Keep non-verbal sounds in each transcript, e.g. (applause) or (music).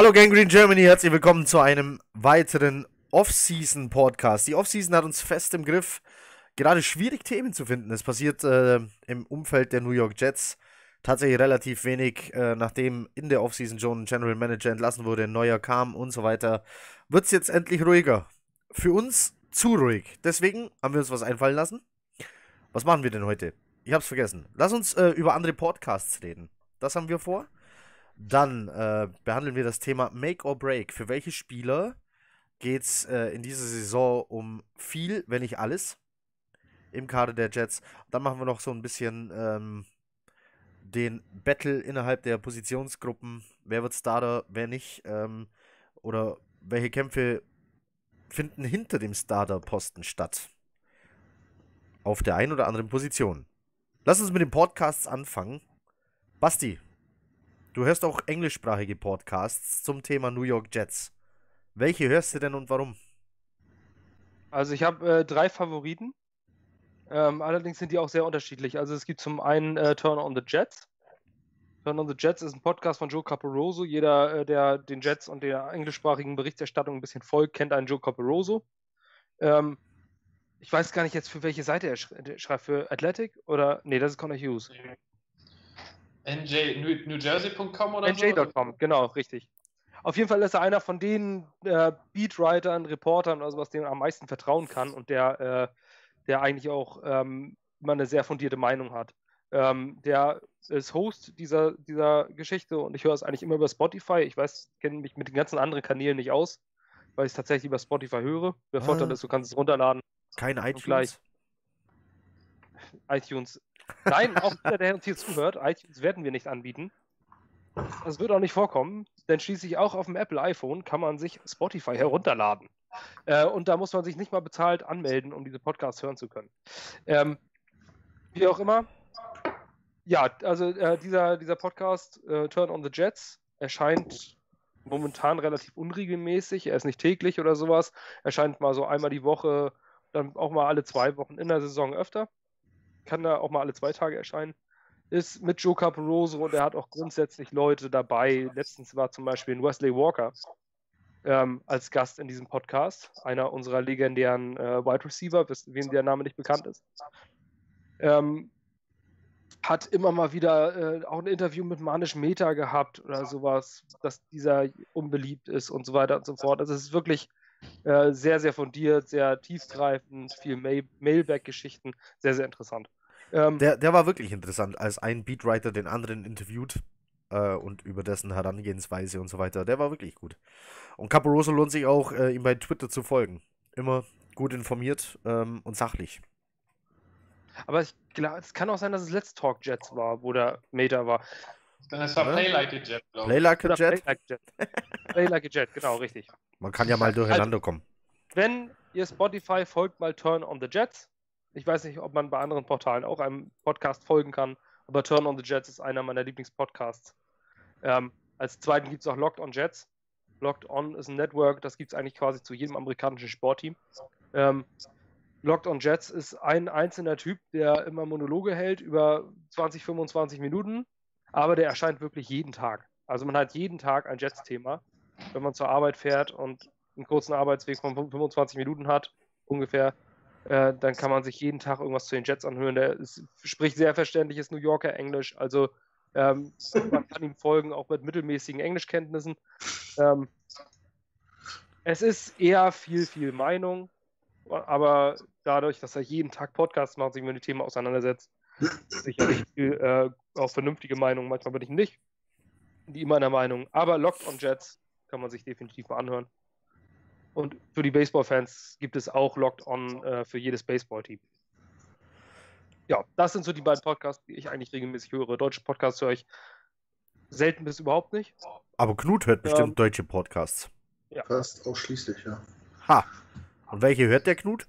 Hallo Gangrene Germany, herzlich willkommen zu einem weiteren Off-Season-Podcast. Die Off-Season hat uns fest im Griff. Gerade schwierig Themen zu finden. Es passiert äh, im Umfeld der New York Jets tatsächlich relativ wenig, äh, nachdem in der Off-Season schon ein General Manager entlassen wurde, ein neuer kam und so weiter. Wird es jetzt endlich ruhiger. Für uns zu ruhig. Deswegen haben wir uns was einfallen lassen. Was machen wir denn heute? Ich hab's vergessen. Lass uns äh, über andere Podcasts reden. Das haben wir vor. Dann äh, behandeln wir das Thema Make or Break. Für welche Spieler geht es äh, in dieser Saison um viel, wenn nicht alles, im Kader der Jets. Dann machen wir noch so ein bisschen ähm, den Battle innerhalb der Positionsgruppen. Wer wird Starter, wer nicht? Ähm, oder welche Kämpfe finden hinter dem Starter-Posten statt? Auf der einen oder anderen Position. Lass uns mit den Podcasts anfangen. Basti, Du hörst auch englischsprachige Podcasts zum Thema New York Jets. Welche hörst du denn und warum? Also ich habe äh, drei Favoriten. Ähm, allerdings sind die auch sehr unterschiedlich. Also es gibt zum einen äh, Turn on the Jets. Turn on the Jets ist ein Podcast von Joe Caporoso. Jeder, äh, der den Jets und der englischsprachigen Berichterstattung ein bisschen folgt, kennt einen Joe Caporoso. Ähm, ich weiß gar nicht jetzt, für welche Seite er schreibt. Für Athletic oder? Nee, das ist Connor Hughes. NJ, NewJersey.com oder NJ.com, so? genau, richtig. Auf jeden Fall ist er einer von den äh, Beatwritern, Reportern oder sowas, denen man am meisten vertrauen kann und der, äh, der eigentlich auch ähm, immer eine sehr fundierte Meinung hat. Ähm, der ist Host dieser, dieser Geschichte und ich höre es eigentlich immer über Spotify. Ich weiß, kenne mich mit den ganzen anderen Kanälen nicht aus, weil ich es tatsächlich über Spotify höre. Der ah. Vorteil ist, du kannst es runterladen. Kein iTunes. Gleich. iTunes Nein, auch jeder, der uns hier zuhört, iTunes werden wir nicht anbieten. Das wird auch nicht vorkommen, denn schließlich auch auf dem Apple iPhone kann man sich Spotify herunterladen. Äh, und da muss man sich nicht mal bezahlt anmelden, um diese Podcasts hören zu können. Ähm, wie auch immer. Ja, also äh, dieser, dieser Podcast äh, Turn on the Jets erscheint momentan relativ unregelmäßig. Er ist nicht täglich oder sowas. Erscheint mal so einmal die Woche, dann auch mal alle zwei Wochen in der Saison öfter kann da auch mal alle zwei Tage erscheinen. Ist mit Joe Caporoso und er hat auch grundsätzlich Leute dabei. Letztens war zum Beispiel Wesley Walker ähm, als Gast in diesem Podcast, einer unserer legendären äh, Wide Receiver, wem der Name nicht bekannt ist. Ähm, hat immer mal wieder äh, auch ein Interview mit Manisch Meta gehabt oder sowas, dass dieser unbeliebt ist und so weiter und so fort. Also es ist wirklich äh, sehr, sehr fundiert, sehr tiefgreifend, viel Mail Mailback-Geschichten, sehr, sehr interessant. Ähm, der, der war wirklich interessant, als ein Beatwriter den anderen interviewt äh, und über dessen Herangehensweise und so weiter. Der war wirklich gut. Und Caporoso lohnt sich auch, äh, ihm bei Twitter zu folgen. Immer gut informiert ähm, und sachlich. Aber ich glaube, es kann auch sein, dass es Let's Talk Jets war, wo der Meta war. Das war Play Like a Jet, glaube ich. Play Like a Jet? Play Like a Jet. Play Like a Jet, genau, richtig. Man kann ja mal durcheinander also, kommen. Wenn ihr Spotify folgt, mal Turn on the Jets. Ich weiß nicht, ob man bei anderen Portalen auch einem Podcast folgen kann, aber Turn on the Jets ist einer meiner Lieblingspodcasts. Ähm, als zweiten gibt es auch Locked on Jets. Locked on ist ein Network, das gibt es eigentlich quasi zu jedem amerikanischen Sportteam. Ähm, Locked on Jets ist ein einzelner Typ, der immer Monologe hält über 20, 25 Minuten, aber der erscheint wirklich jeden Tag. Also man hat jeden Tag ein Jets-Thema. Wenn man zur Arbeit fährt und einen kurzen Arbeitsweg von 25 Minuten hat, ungefähr, äh, dann kann man sich jeden Tag irgendwas zu den Jets anhören. Der ist, spricht sehr verständliches New Yorker Englisch, also ähm, man kann ihm folgen, auch mit mittelmäßigen Englischkenntnissen. Ähm, es ist eher viel, viel Meinung, aber dadurch, dass er jeden Tag Podcasts macht, sich mit den Themen auseinandersetzt, sicherlich viel, äh, auch vernünftige Meinung, manchmal bin ich nicht die meiner Meinung. Aber Locked on Jets kann man sich definitiv mal anhören. Und für die Baseball-Fans gibt es auch Locked On äh, für jedes Baseball-Team. Ja, das sind so die beiden Podcasts, die ich eigentlich regelmäßig höre. Deutsche Podcasts höre ich selten bis überhaupt nicht. Aber Knut hört bestimmt ähm, deutsche Podcasts. Ja. Fast ausschließlich, ja. Ha. Und welche hört der Knut?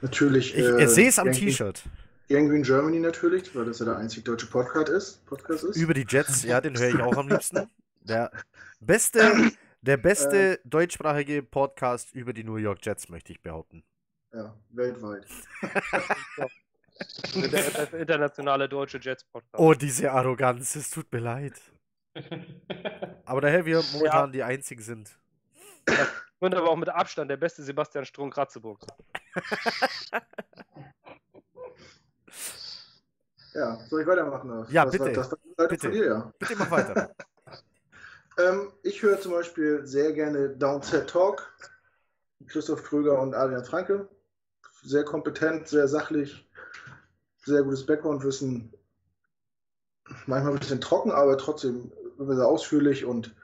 Natürlich. Ich, äh, sehe es am T-Shirt. Green Germany natürlich, weil das ja der einzig deutsche Podcast ist. Podcast ist. Über die Jets, ja, den höre ich auch am liebsten. Der (laughs) beste der beste äh, deutschsprachige Podcast über die New York Jets, möchte ich behaupten. Ja, weltweit. (laughs) der internationale deutsche Jets Podcast. Oh, diese Arroganz, es tut mir leid. (laughs) Aber daher wir momentan ja. die einzigen sind. Und aber auch mit Abstand der beste Sebastian Strunk Ratzeburg. ja, soll ich weitermachen? Ja, was bitte. Das, das bitte. Dir, ja. bitte mach weiter. Ähm, ich höre zum Beispiel sehr gerne Downset Talk. Christoph Kröger und Adrian Franke. Sehr kompetent, sehr sachlich, sehr gutes Background-Wissen. Manchmal ein bisschen trocken, aber trotzdem sehr ausführlich und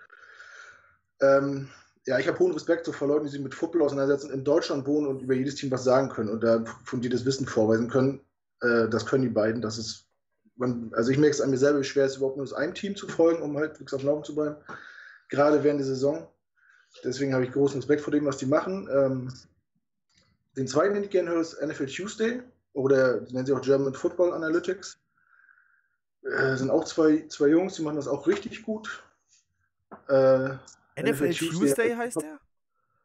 ähm, ja, ich habe hohen Respekt so vor Leuten, die sich mit Football auseinandersetzen, in Deutschland wohnen und über jedes Team was sagen können und da fundiertes Wissen vorweisen können. Äh, das können die beiden. Das ist, man, also ich merke es an mir selber, wie schwer es ist, überhaupt nur einem Team zu folgen, um halt wirklich auf dem Laufen zu bleiben. Gerade während der Saison. Deswegen habe ich großen Respekt vor dem, was die machen. Ähm, den zweiten, den ich gerne höre, ist NFL Tuesday oder nennen sie auch German Football Analytics. Äh, sind auch zwei, zwei Jungs, die machen das auch richtig gut. Äh, NFL, Tuesday, Tuesday heißt der?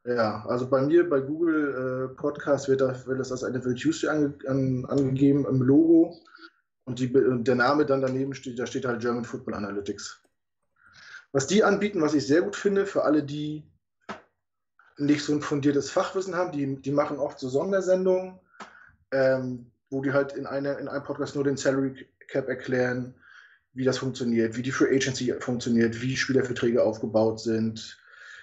Ja, also bei mir bei Google äh, Podcast wird, da, wird das als NFL Tuesday ange, an, angegeben im Logo und die, der Name dann daneben steht, da steht halt German Football Analytics. Was die anbieten, was ich sehr gut finde, für alle, die nicht so ein fundiertes Fachwissen haben, die, die machen oft so Sondersendungen, ähm, wo die halt in, eine, in einem Podcast nur den Salary Cap erklären, wie das funktioniert, wie die Free Agency funktioniert, wie Spielerverträge aufgebaut sind,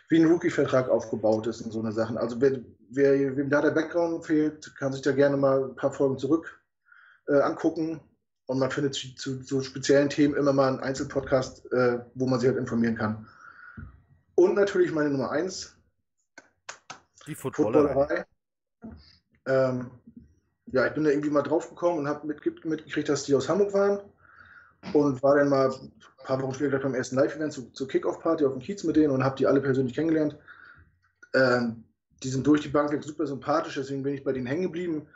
wie ein Rookie-Vertrag aufgebaut ist und so eine Sachen. Also wer, wer, wem da der Background fehlt, kann sich da gerne mal ein paar Folgen zurück äh, angucken. Und man findet zu, zu, so speziellen Themen immer mal einen Einzelpodcast, äh, wo man sich halt informieren kann. Und natürlich meine Nummer eins. Die Footballerei. Footballerei. Ähm, ja, ich bin da irgendwie mal drauf gekommen und habe mitgekriegt, dass die aus Hamburg waren und war dann mal ein paar Wochen später beim ersten Live-Event zur, zur Kick-Off-Party auf dem Kiez mit denen und habe die alle persönlich kennengelernt. Ähm, die sind durch die Bank weg super sympathisch, deswegen bin ich bei denen hängen geblieben.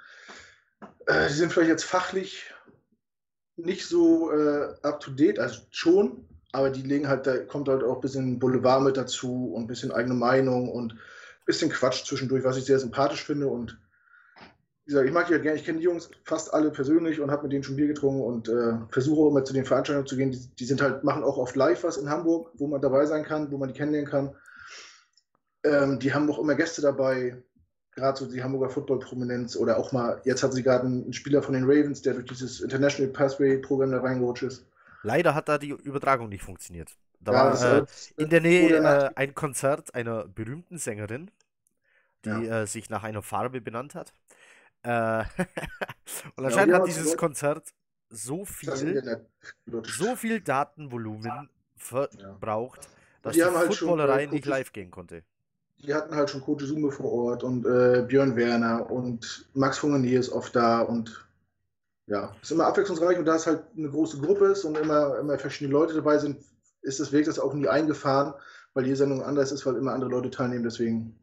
Äh, die sind vielleicht jetzt fachlich nicht so äh, up to date, also schon, aber die legen halt, da kommt halt auch ein bisschen Boulevard mit dazu und ein bisschen eigene Meinung und ein bisschen Quatsch zwischendurch, was ich sehr sympathisch finde und wie gesagt, ich mag die halt gerne. Ich kenne die Jungs fast alle persönlich und habe mit denen schon Bier getrunken und äh, versuche immer zu den Veranstaltungen zu gehen. Die, die, sind halt, machen auch oft live was in Hamburg, wo man dabei sein kann, wo man die kennenlernen kann. Ähm, die haben auch immer Gäste dabei, gerade so die Hamburger Football-Prominenz oder auch mal, jetzt hat sie gerade einen Spieler von den Ravens, der durch dieses International Pathway-Programm da reingerutscht ist. Leider hat da die Übertragung nicht funktioniert. Da ja, war äh, in der Nähe äh, ein Konzert einer berühmten Sängerin, die ja. äh, sich nach einer Farbe benannt hat. Äh, (laughs) und anscheinend ja, hat dieses Konzert so viel, so viel Datenvolumen verbraucht, dass die, die halt Footballerei nicht live gehen konnte. Die hatten halt schon Coach Sume vor Ort und äh, Björn Werner und Max Fungenier ist oft da und ja, ist immer abwechslungsreich und da es halt eine große Gruppe ist und immer, immer verschiedene Leute dabei sind, ist das Weg das auch nie eingefahren, weil die Sendung anders ist, weil immer andere Leute teilnehmen, deswegen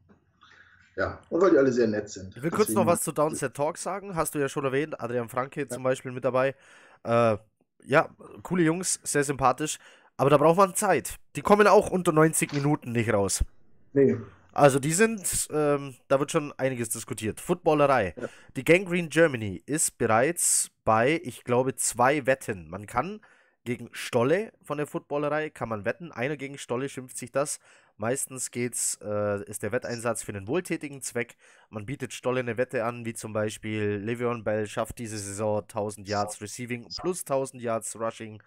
ja, und weil die alle sehr nett sind. Ich will kurz noch was zu Downset Talk sagen. Hast du ja schon erwähnt. Adrian Franke ja. zum Beispiel mit dabei. Äh, ja, coole Jungs, sehr sympathisch. Aber da braucht man Zeit. Die kommen auch unter 90 Minuten nicht raus. Nee. Also die sind, ähm, da wird schon einiges diskutiert. Footballerei. Ja. Die Gangrene Germany ist bereits bei, ich glaube, zwei Wetten. Man kann gegen Stolle von der Footballerei, kann man wetten. Einer gegen Stolle schimpft sich das. Meistens geht's, äh, ist der Wetteinsatz für einen wohltätigen Zweck. Man bietet Stolle eine Wette an, wie zum Beispiel Le'Veon Bell schafft diese Saison 1000 Yards Receiving plus 1000 Yards Rushing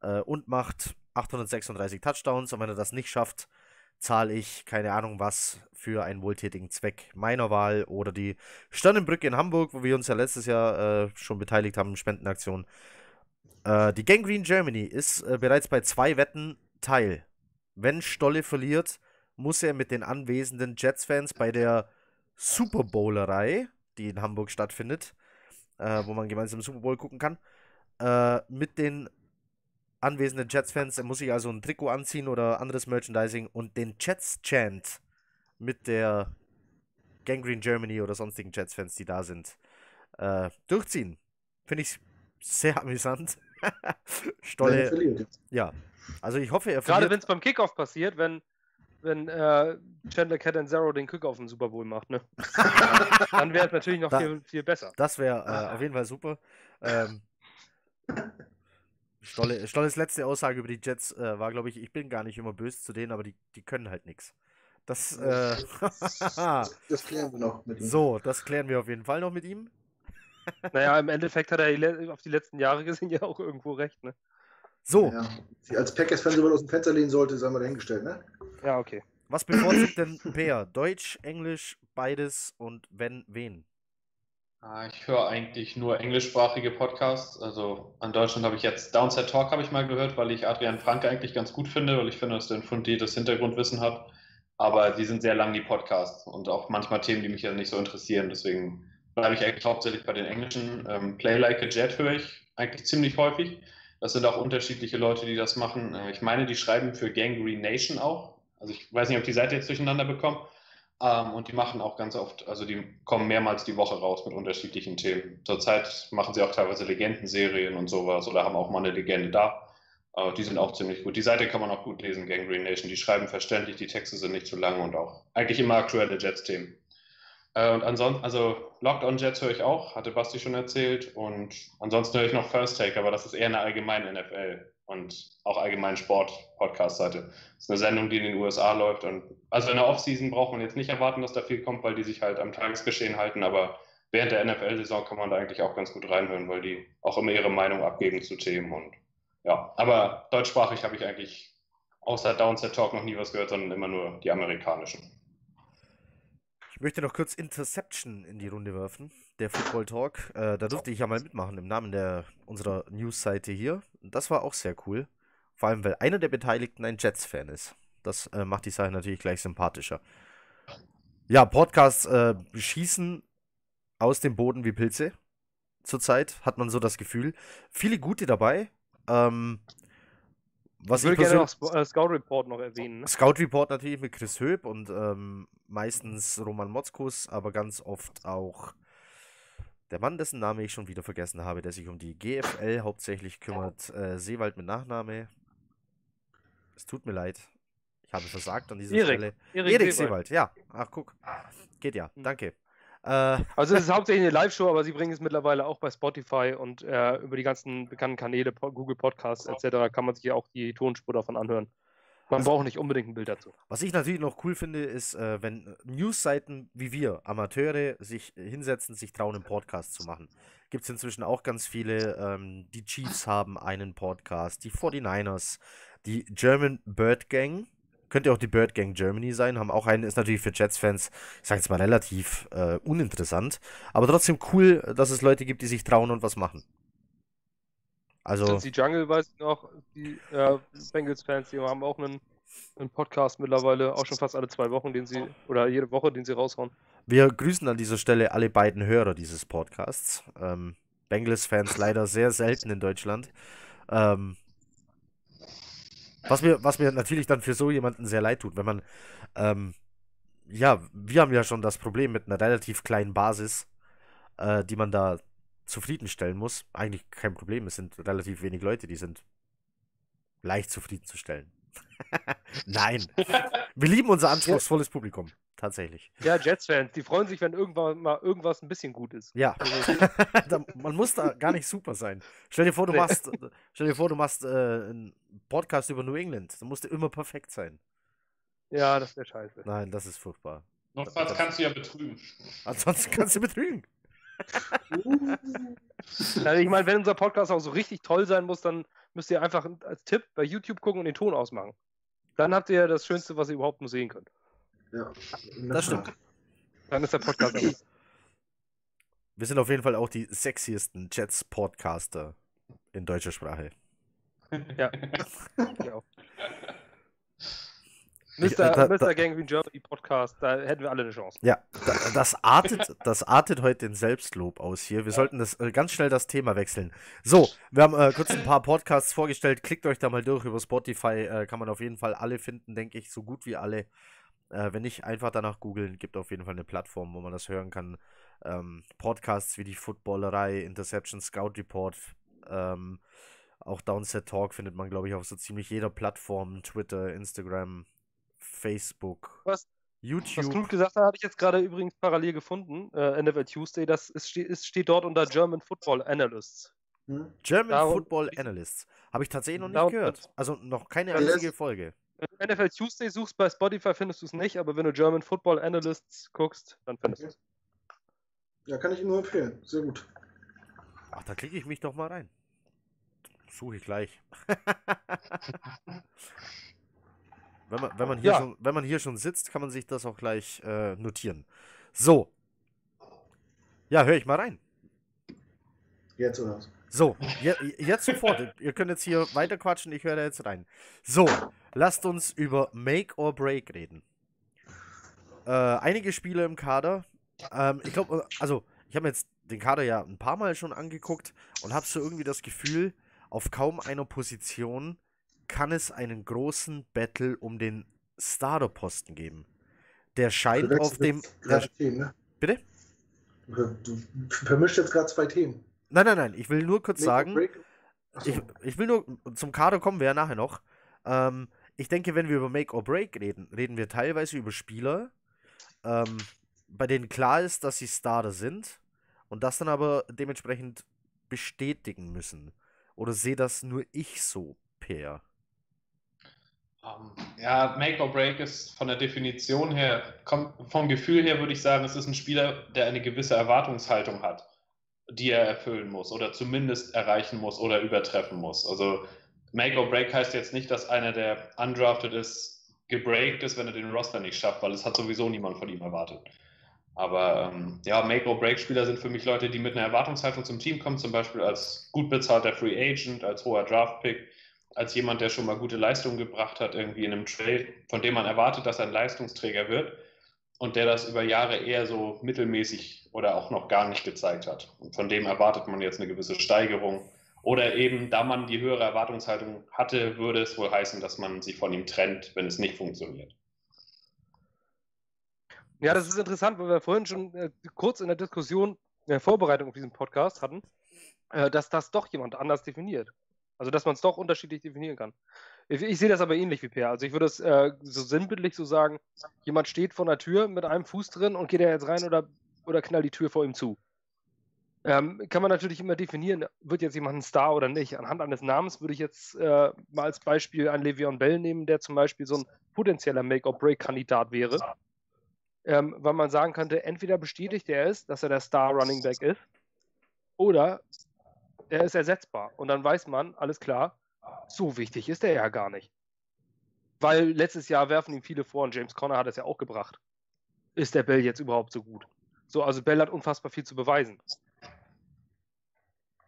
äh, und macht 836 Touchdowns. Und wenn er das nicht schafft, zahle ich keine Ahnung was für einen wohltätigen Zweck meiner Wahl oder die Sternenbrücke in Hamburg, wo wir uns ja letztes Jahr äh, schon beteiligt haben, Spendenaktion. Äh, die Gangrene Germany ist äh, bereits bei zwei Wetten Teil wenn Stolle verliert, muss er mit den anwesenden Jets-Fans bei der Super Bowlerei, die in Hamburg stattfindet, äh, wo man gemeinsam Super Bowl gucken kann, äh, mit den anwesenden Jets-Fans, muss sich also ein Trikot anziehen oder anderes Merchandising und den Jets-Chant mit der Gangrene Germany oder sonstigen Jets-Fans, die da sind, äh, durchziehen. Finde ich sehr amüsant. (laughs) Stolle. Ja, also ich hoffe, er verliert. Gerade wenn es beim Kickoff passiert, wenn, wenn äh, Chandler Cat and Zero den Kickoff im Super Bowl macht, ne? (laughs) Dann wäre es natürlich noch da, viel, viel besser. Das wäre äh, auf jeden Fall super. Ähm, Stolle, Stolles letzte Aussage über die Jets äh, war, glaube ich, ich bin gar nicht immer böse zu denen, aber die, die können halt nichts. Das, äh, (laughs) Das klären wir noch mit ihm. so, das klären wir auf jeden Fall noch mit ihm. (laughs) Naja, im Endeffekt hat er auf die letzten Jahre gesehen ja auch irgendwo recht, ne? So, Ja. Sie als Packers-Fan so weit aus dem Fenster lehnen sollte, sei mal dahingestellt, ne? Ja, okay. was bevorzugt denn Peer? Deutsch, Englisch, beides und wenn, wen? Ah, Ich höre eigentlich nur englischsprachige Podcasts. Also an Deutschland habe ich jetzt Downside Talk habe ich mal gehört, weil ich Adrian Franke eigentlich ganz gut finde, weil ich finde, dass der ein fundiertes Hintergrundwissen hat. Aber die sind sehr lang, die Podcasts, und auch manchmal Themen, die mich ja nicht so interessieren. Deswegen bleibe ich eigentlich hauptsächlich bei den englischen. Ähm, Play Like a Jet höre ich eigentlich ziemlich häufig. Das sind auch unterschiedliche Leute, die das machen. Äh, Ich meine, die schreiben für Gangrene Nation auch. Also ich weiß nicht, ob die Seite jetzt durcheinander bekommen. Ähm, und die machen auch ganz oft, also die kommen mehrmals die Woche raus mit unterschiedlichen Themen. Zurzeit machen sie auch teilweise Legendenserien und sowas oder haben auch mal eine Legende da. Äh, die sind auch ziemlich gut. Die Seite kann man auch gut lesen, Gangrene Nation. Die schreiben verständlich, die Texte sind nicht zu lang und auch eigentlich immer aktuelle Jets-Themen. Äh, und ansonsten, also Locked on Jets höre ich auch, hatte Basti schon erzählt. Und ansonsten höre ich noch First Take, aber das ist eher eine allgemeine NFL und auch allgemein Sport-Podcast-Seite. Das ist eine Sendung, die in den USA läuft. Und also in der Offseason braucht man jetzt nicht erwarten, dass da viel kommt, weil die sich halt am Tagesgeschehen halten. Aber während der NFL-Saison kann man da eigentlich auch ganz gut reinhören, weil die auch immer ihre Meinung abgeben zu Themen. Und ja, aber deutschsprachig habe ich eigentlich außer Downset Talk noch nie was gehört, sondern immer nur die amerikanischen. Ich möchte noch kurz Interception in die Runde werfen. Der Football Talk. Äh, da durfte ich ja mal mitmachen im Namen der unserer News-Seite hier. Das war auch sehr cool. Vor allem, weil einer der Beteiligten ein Jets-Fan ist. Das äh, macht die Sache natürlich gleich sympathischer. Ja, Podcasts äh, schießen aus dem Boden wie Pilze. Zurzeit hat man so das Gefühl. Viele gute dabei. Ähm, was ich würde ich gerne noch äh, Scout Report noch erwähnen. Ne? Scout Report natürlich mit Chris Höp und ähm, meistens Roman Motzkus, aber ganz oft auch der Mann, dessen Name ich schon wieder vergessen habe, der sich um die GFL hauptsächlich kümmert. Äh, Seewald mit Nachname. Es tut mir leid. Ich habe versagt an dieser Erik. Stelle. Erik Erik Seewald. Seewald, ja. Ach, guck. Geht ja. Hm. Danke. Äh, Also es ist (laughs) hauptsächlich eine Live-Show, aber sie bringen es mittlerweile auch bei Spotify und äh, über die ganzen bekannten Kanäle, Google Podcasts etc. kann man sich ja auch die Tonspur davon anhören. Man Also- braucht nicht unbedingt ein Bild dazu. Was ich natürlich noch cool finde, ist, äh, wenn Newsseiten wie wir, Amateure, sich hinsetzen, sich trauen, einen Podcast zu machen. Gibt es inzwischen auch ganz viele. Ähm, die Chiefs haben einen Podcast, die 49ers, die German Bird Gang. Könnte auch die Bird Gang Germany sein, haben auch einen, ist natürlich für Jets-Fans, ich sag jetzt mal, relativ äh, uninteressant. Aber trotzdem cool, dass es Leute gibt, die sich trauen und was machen. Also, Die Jungle weiß ich noch, die äh, Bengals-Fans, die haben auch einen, einen Podcast mittlerweile, auch schon fast alle zwei Wochen, den sie, oder jede Woche, den sie raushauen. Wir grüßen an dieser Stelle alle beiden Hörer dieses Podcasts. Ähm, Bengals-Fans leider sehr selten in Deutschland. Ähm, was, mir, was mir natürlich dann für so jemanden sehr leid tut, wenn man, ähm, ja, wir haben ja schon das Problem mit einer relativ kleinen Basis, äh, die man da zufriedenstellen muss. Eigentlich kein Problem, es sind relativ wenig Leute, die sind leicht zufriedenzustellen. (laughs) Nein, (laughs) wir lieben unser anspruchsvolles Publikum, tatsächlich. Ja, Jets-Fans, die freuen sich, wenn irgendwann mal irgendwas ein bisschen gut ist. Ja, (laughs) da, man muss da gar nicht super sein. Stell dir vor, du Nee. machst, stell dir vor, du machst äh, einen Podcast über New England. Da musst du immer perfekt sein. Ja, das wäre scheiße. Nein, das ist furchtbar. Notfalls kannst du ja betrügen. Ansonsten kannst du betrügen. (laughs) Also ich meine, wenn unser Podcast auch so richtig toll sein muss, dann müsst ihr einfach als Tipp bei YouTube gucken und den Ton ausmachen. Dann habt ihr das Schönste, was ihr überhaupt nur sehen könnt. Ja, Das stimmt. Dann ist der Podcast. (laughs) Wir sind auf jeden Fall auch die sexiesten Jets-Podcaster in deutscher Sprache. Ja. (laughs) Ja. Ich- Mr. äh, Mr. Gangrene Germany Podcast, da hätten wir alle eine Chance. Ja, da, das, artet, das artet heute in Selbstlob aus hier. Wir sollten das äh, ganz schnell das Thema wechseln. So, wir haben äh, kurz ein paar Podcasts vorgestellt. Klickt euch da mal durch über Spotify. Äh, kann man auf jeden Fall alle finden, denke ich, so gut wie alle. Äh, wenn nicht, einfach danach googeln. Gibt auf jeden Fall eine Plattform, wo man das hören kann. Ähm, Podcasts wie die Footballerei, Interception Scout Report, ähm, auch Downset Talk findet man, glaube ich, auf so ziemlich jeder Plattform. Twitter, Instagram, Facebook, Was- Was YouTube. Knut gesagt hat, hatte ich jetzt gerade übrigens parallel gefunden. Äh, NFL Tuesday, das ist, ist, steht dort unter German Football Analysts. Hm? German Darum- Football Analysts. Habe ich tatsächlich noch nicht gehört. Also noch keine einzige Folge. Wenn du NFL Tuesday suchst bei Spotify, findest du es nicht, aber wenn du German Football Analysts guckst, dann findest du es. Ja, kann ich Ihnen nur empfehlen. Sehr gut. Ach, da klicke ich mich doch mal rein. Suche ich gleich. (laughs) wenn, man, wenn, man hier Ja. schon, wenn man hier schon sitzt, kann man sich das auch gleich äh, notieren. So. Ja, höre ich mal rein. Jetzt oder was? So, je, jetzt sofort. Ihr könnt jetzt hier weiter quatschen, ich höre da jetzt rein. So, lasst uns über Make or Break reden. Äh, einige Spiele im Kader. Ähm, ich glaube, also, ich habe jetzt den Kader ja ein paar Mal schon angeguckt und habe so irgendwie das Gefühl, auf kaum einer Position kann es einen großen Battle um den Starter-Posten geben. Der scheint Du auf wechselst dem. Der, Themen, ne? bitte? Du vermischt jetzt gerade zwei Themen. Nein, nein, nein. Ich will nur kurz Make sagen. Ich, ich will nur, zum Kader kommen wir ja nachher noch. Ähm, ich denke, wenn wir über Make or Break reden, reden wir teilweise über Spieler, ähm, bei denen klar ist, dass sie Starter sind und das dann aber dementsprechend bestätigen müssen. Oder sehe das nur ich so, Per? Ähm, ja, Make or Break ist von der Definition her, kommt, vom Gefühl her würde ich sagen, es ist ein Spieler, der eine gewisse Erwartungshaltung hat, die er erfüllen muss oder zumindest erreichen muss oder übertreffen muss. Also Make or Break heißt jetzt nicht, dass einer, der undrafted ist, gebreakt ist, wenn er den Roster nicht schafft, weil es hat sowieso niemand von ihm erwartet. Aber ähm, ja, Make or Break Spieler sind für mich Leute, die mit einer Erwartungshaltung zum Team kommen, zum Beispiel als gut bezahlter Free Agent, als hoher Draft Pick als jemand, der schon mal gute Leistungen gebracht hat, irgendwie in einem Trade, von dem man erwartet, dass er ein Leistungsträger wird und der das über Jahre eher so mittelmäßig oder auch noch gar nicht gezeigt hat. Und von dem erwartet man jetzt eine gewisse Steigerung. Oder eben, da man die höhere Erwartungshaltung hatte, würde es wohl heißen, dass man sich von ihm trennt, wenn es nicht funktioniert. Ja, das ist interessant, weil wir vorhin schon äh, kurz in der Diskussion, in der Vorbereitung auf diesen Podcast hatten, äh, dass das doch jemand anders definiert. Also, dass man es doch unterschiedlich definieren kann. Ich, ich sehe das aber ähnlich wie Per. Also, ich würde es äh, so sinnbildlich so sagen: jemand steht vor einer Tür mit einem Fuß drin und geht er jetzt rein oder, oder knallt die Tür vor ihm zu. Ähm, kann man natürlich immer definieren, wird jetzt jemand ein Star oder nicht. Anhand eines Namens würde ich jetzt äh, mal als Beispiel einen Le'Veon Bell nehmen, der zum Beispiel so ein potenzieller Make-or-Break-Kandidat wäre. Ähm, weil man sagen könnte, entweder bestätigt er es, dass er der Star Running Back ist, oder er ist ersetzbar. Und dann weiß man, alles klar, so wichtig ist er ja gar nicht. Weil letztes Jahr werfen ihm viele vor und James Conner hat es ja auch gebracht. Ist der Bell jetzt überhaupt so gut? So, also Bell hat unfassbar viel zu beweisen.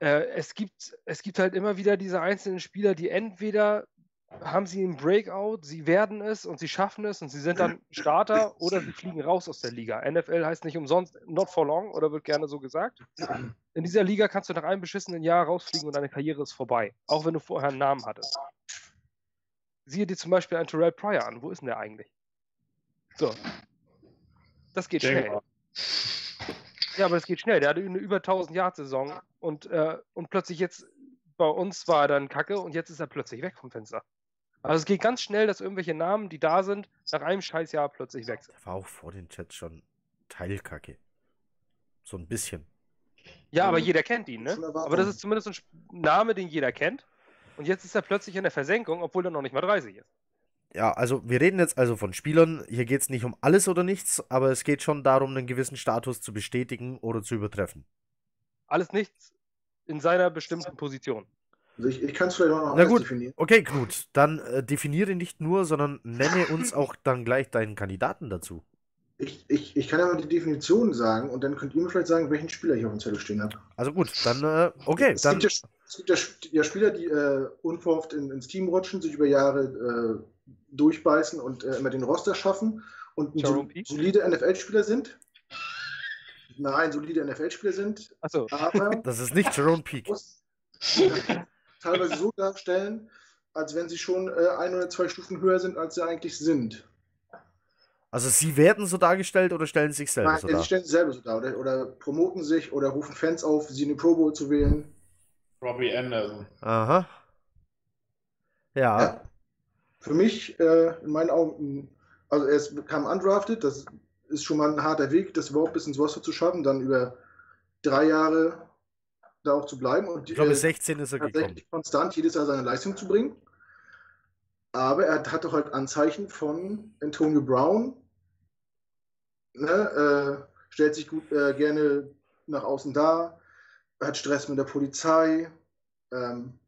Äh, es, gibt, es gibt halt immer wieder diese einzelnen Spieler, die entweder haben sie einen Breakout, sie werden es und sie schaffen es und sie sind dann Starter oder sie fliegen raus aus der Liga. NFL heißt nicht umsonst not for long oder wird gerne so gesagt. In dieser Liga kannst du nach einem beschissenen Jahr rausfliegen und deine Karriere ist vorbei. Auch wenn du vorher einen Namen hattest. Siehe dir zum Beispiel einen Terrell Pryor an. Wo ist denn der eigentlich? So. Das geht schnell. Ja, aber es geht schnell. Der hatte eine über 1000 Yard Saison und, äh, und plötzlich jetzt bei uns war er dann Kacke und jetzt ist er plötzlich weg vom Fenster. Also es geht ganz schnell, dass irgendwelche Namen, die da sind, nach einem Scheißjahr plötzlich weg sind. Der war auch vor den Chats schon Teilkacke. So ein bisschen. Ja, aber Mhm. jeder kennt ihn, ne? Aber das ist zumindest ein Name, den jeder kennt. Und jetzt ist er plötzlich in der Versenkung, obwohl er noch nicht mal 30 ist. Ja, also wir reden jetzt also von Spielern. Hier geht es nicht um alles oder nichts, aber es geht schon darum, einen gewissen Status zu bestätigen oder zu übertreffen. Alles nichts in seiner bestimmten Position. Also ich, ich kann es vielleicht auch noch Na anders gut. definieren. Okay, Knut, dann äh, definiere nicht nur, sondern nenne uns (laughs) auch dann gleich deinen Kandidaten dazu. Ich, ich, ich kann ja mal die Definition sagen und dann könnt ihr mir vielleicht sagen, welchen Spieler ich auf dem Zettel stehen habe. Also gut, dann, äh, okay, es dann, gibt, ja, es gibt ja Spieler, die äh, unverhofft in, ins Team rutschen, sich über Jahre äh, durchbeißen und äh, immer den Roster schaffen und ein Jerome solide NFL-Spieler sind. Nein, solide NFL-Spieler sind, Achso, aber (laughs) das ist nicht Jerome Peak. (laughs) teilweise so darstellen, als wenn sie schon äh, ein oder zwei Stufen höher sind, als sie eigentlich sind. Also sie werden so dargestellt oder stellen sich selber Nein, so sie dar? stellen sich selber so dar oder, oder promoten sich oder rufen Fans auf, sie in die Pro Bowl zu wählen. Robbie Anderson. Aha. Ja, Ja. Für mich, äh, in meinen Augen, also er ist, kam undrafted, das ist schon mal ein harter Weg, das überhaupt bis ins Roster zu schaffen, dann über drei Jahre da auch zu bleiben. Und, ich glaube, äh, 16 ist er gekommen. konstant jedes Jahr seine Leistung zu bringen. Aber er hatte halt Anzeichen von Antonio Brown. Ne, äh, stellt sich gut, äh, gerne nach außen dar, hat Stress mit der Polizei, ähm,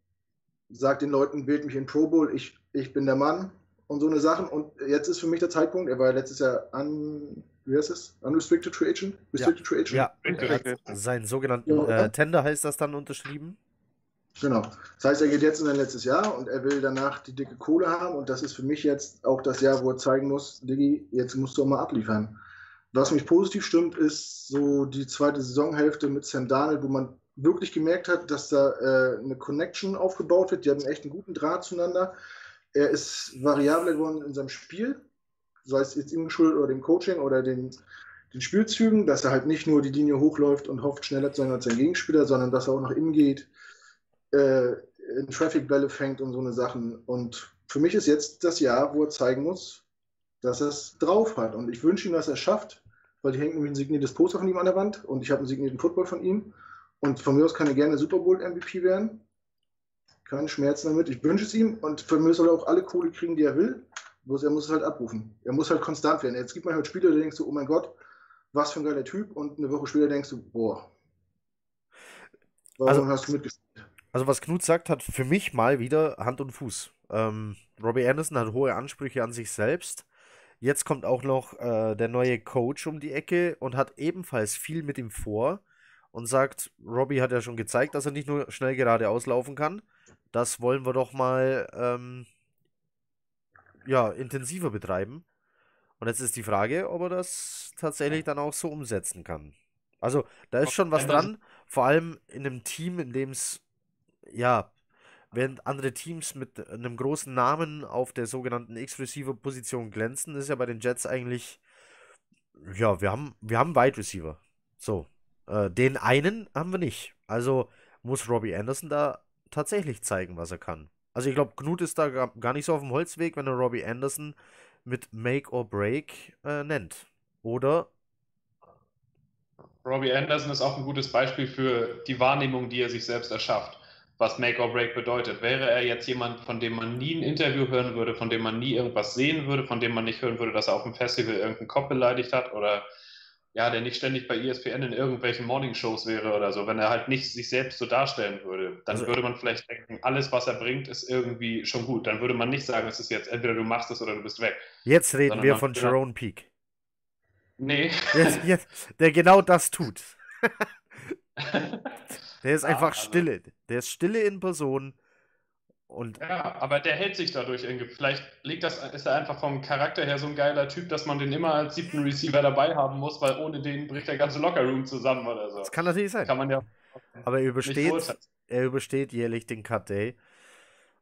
sagt den Leuten, wählt mich in Pro Bowl, ich, ich bin der Mann und so eine Sachen. Und jetzt ist für mich der Zeitpunkt, er war ja letztes Jahr an, wie heißt es? Unrestricted Free Agent? Restricted ja. Free Agent? Ja, er hat seinen sogenannten ja, äh, Tender heißt das dann unterschrieben. Genau. Das heißt, er geht jetzt in sein letztes Jahr und er will danach die dicke Kohle haben und das ist für mich jetzt auch das Jahr, wo er zeigen muss, Diggi, jetzt musst du auch mal abliefern. Was mich positiv stimmt, ist so die zweite Saisonhälfte mit Sam Darnold, wo man wirklich gemerkt hat, dass da äh, eine Connection aufgebaut wird. Die haben echt einen guten Draht zueinander. Er ist variabler geworden in seinem Spiel, sei es jetzt ihm geschuldet oder dem Coaching oder den, den Spielzügen, dass er halt nicht nur die Linie hochläuft und hofft, schneller zu sein als sein Gegenspieler, sondern dass er auch nach innen geht, äh, in Traffic-Bälle fängt und so eine Sachen. Und für mich ist jetzt das Jahr, wo er zeigen muss, dass er es drauf hat. Und ich wünsche ihm, dass er es schafft, weil die hängt nämlich ein signiertes Poster von ihm an der Wand und ich habe einen signierten Football von ihm. Und von mir aus kann er gerne Super Bowl MVP werden. Keine Schmerzen damit. Ich wünsche es ihm und von mir soll er auch alle Kohle kriegen, die er will. Bloß er muss es halt abrufen. Er muss halt konstant werden. Jetzt gibt man halt Spieler, da denkst du, oh mein Gott, was für ein geiler Typ. Und eine Woche später denkst du, boah, warum also, hast du mitgespielt? Also was Knut sagt, hat für mich mal wieder Hand und Fuß. Ähm, Robbie Anderson hat hohe Ansprüche an sich selbst. Jetzt kommt auch noch äh, der neue Coach um die Ecke und hat ebenfalls viel mit ihm vor und sagt, Robbie hat ja schon gezeigt, dass er nicht nur schnell geradeaus laufen kann. Das wollen wir doch mal ähm, ja, intensiver betreiben. Und jetzt ist die Frage, ob er das tatsächlich dann auch so umsetzen kann. Also, da ist schon was dran, vor allem in einem Team, in dem es ja Während andere Teams mit einem großen Namen auf der sogenannten X-Receiver-Position glänzen, ist ja bei den Jets eigentlich, ja, wir haben, wir haben Wide Receiver. So. Äh, den einen haben wir nicht. Also muss Robbie Anderson da tatsächlich zeigen, was er kann. Also ich glaube, Knut ist da gar nicht so auf dem Holzweg, wenn er Robbie Anderson mit Make or Break äh, nennt. Oder? Robbie Anderson ist auch ein gutes Beispiel für die Wahrnehmung, die er sich selbst erschafft was Make or Break bedeutet. Wäre er jetzt jemand, von dem man nie ein Interview hören würde, von dem man nie irgendwas sehen würde, von dem man nicht hören würde, dass er auf dem Festival irgendeinen Kopf beleidigt hat oder ja, der nicht ständig bei ESPN in irgendwelchen Morningshows wäre oder so, wenn er halt nicht sich selbst so darstellen würde, dann also, würde man vielleicht denken, alles, was er bringt, ist irgendwie schon gut. Dann würde man nicht sagen, es ist jetzt entweder du machst es oder du bist weg. Jetzt reden Sondern wir von Jerome Peak. Nee. Jetzt, jetzt, der genau das tut. (laughs) Der ist einfach also, Stille. Der ist Stille in Person. Und ja, aber der hält sich dadurch irgendwie. Vielleicht liegt das, ist er einfach vom Charakter her so ein geiler Typ, dass man den immer als siebten Receiver dabei haben muss, weil ohne den bricht der ganze Lockerroom zusammen oder so. Das kann natürlich sein. Kann man ja. Aber er übersteht, er übersteht jährlich den Cut Day.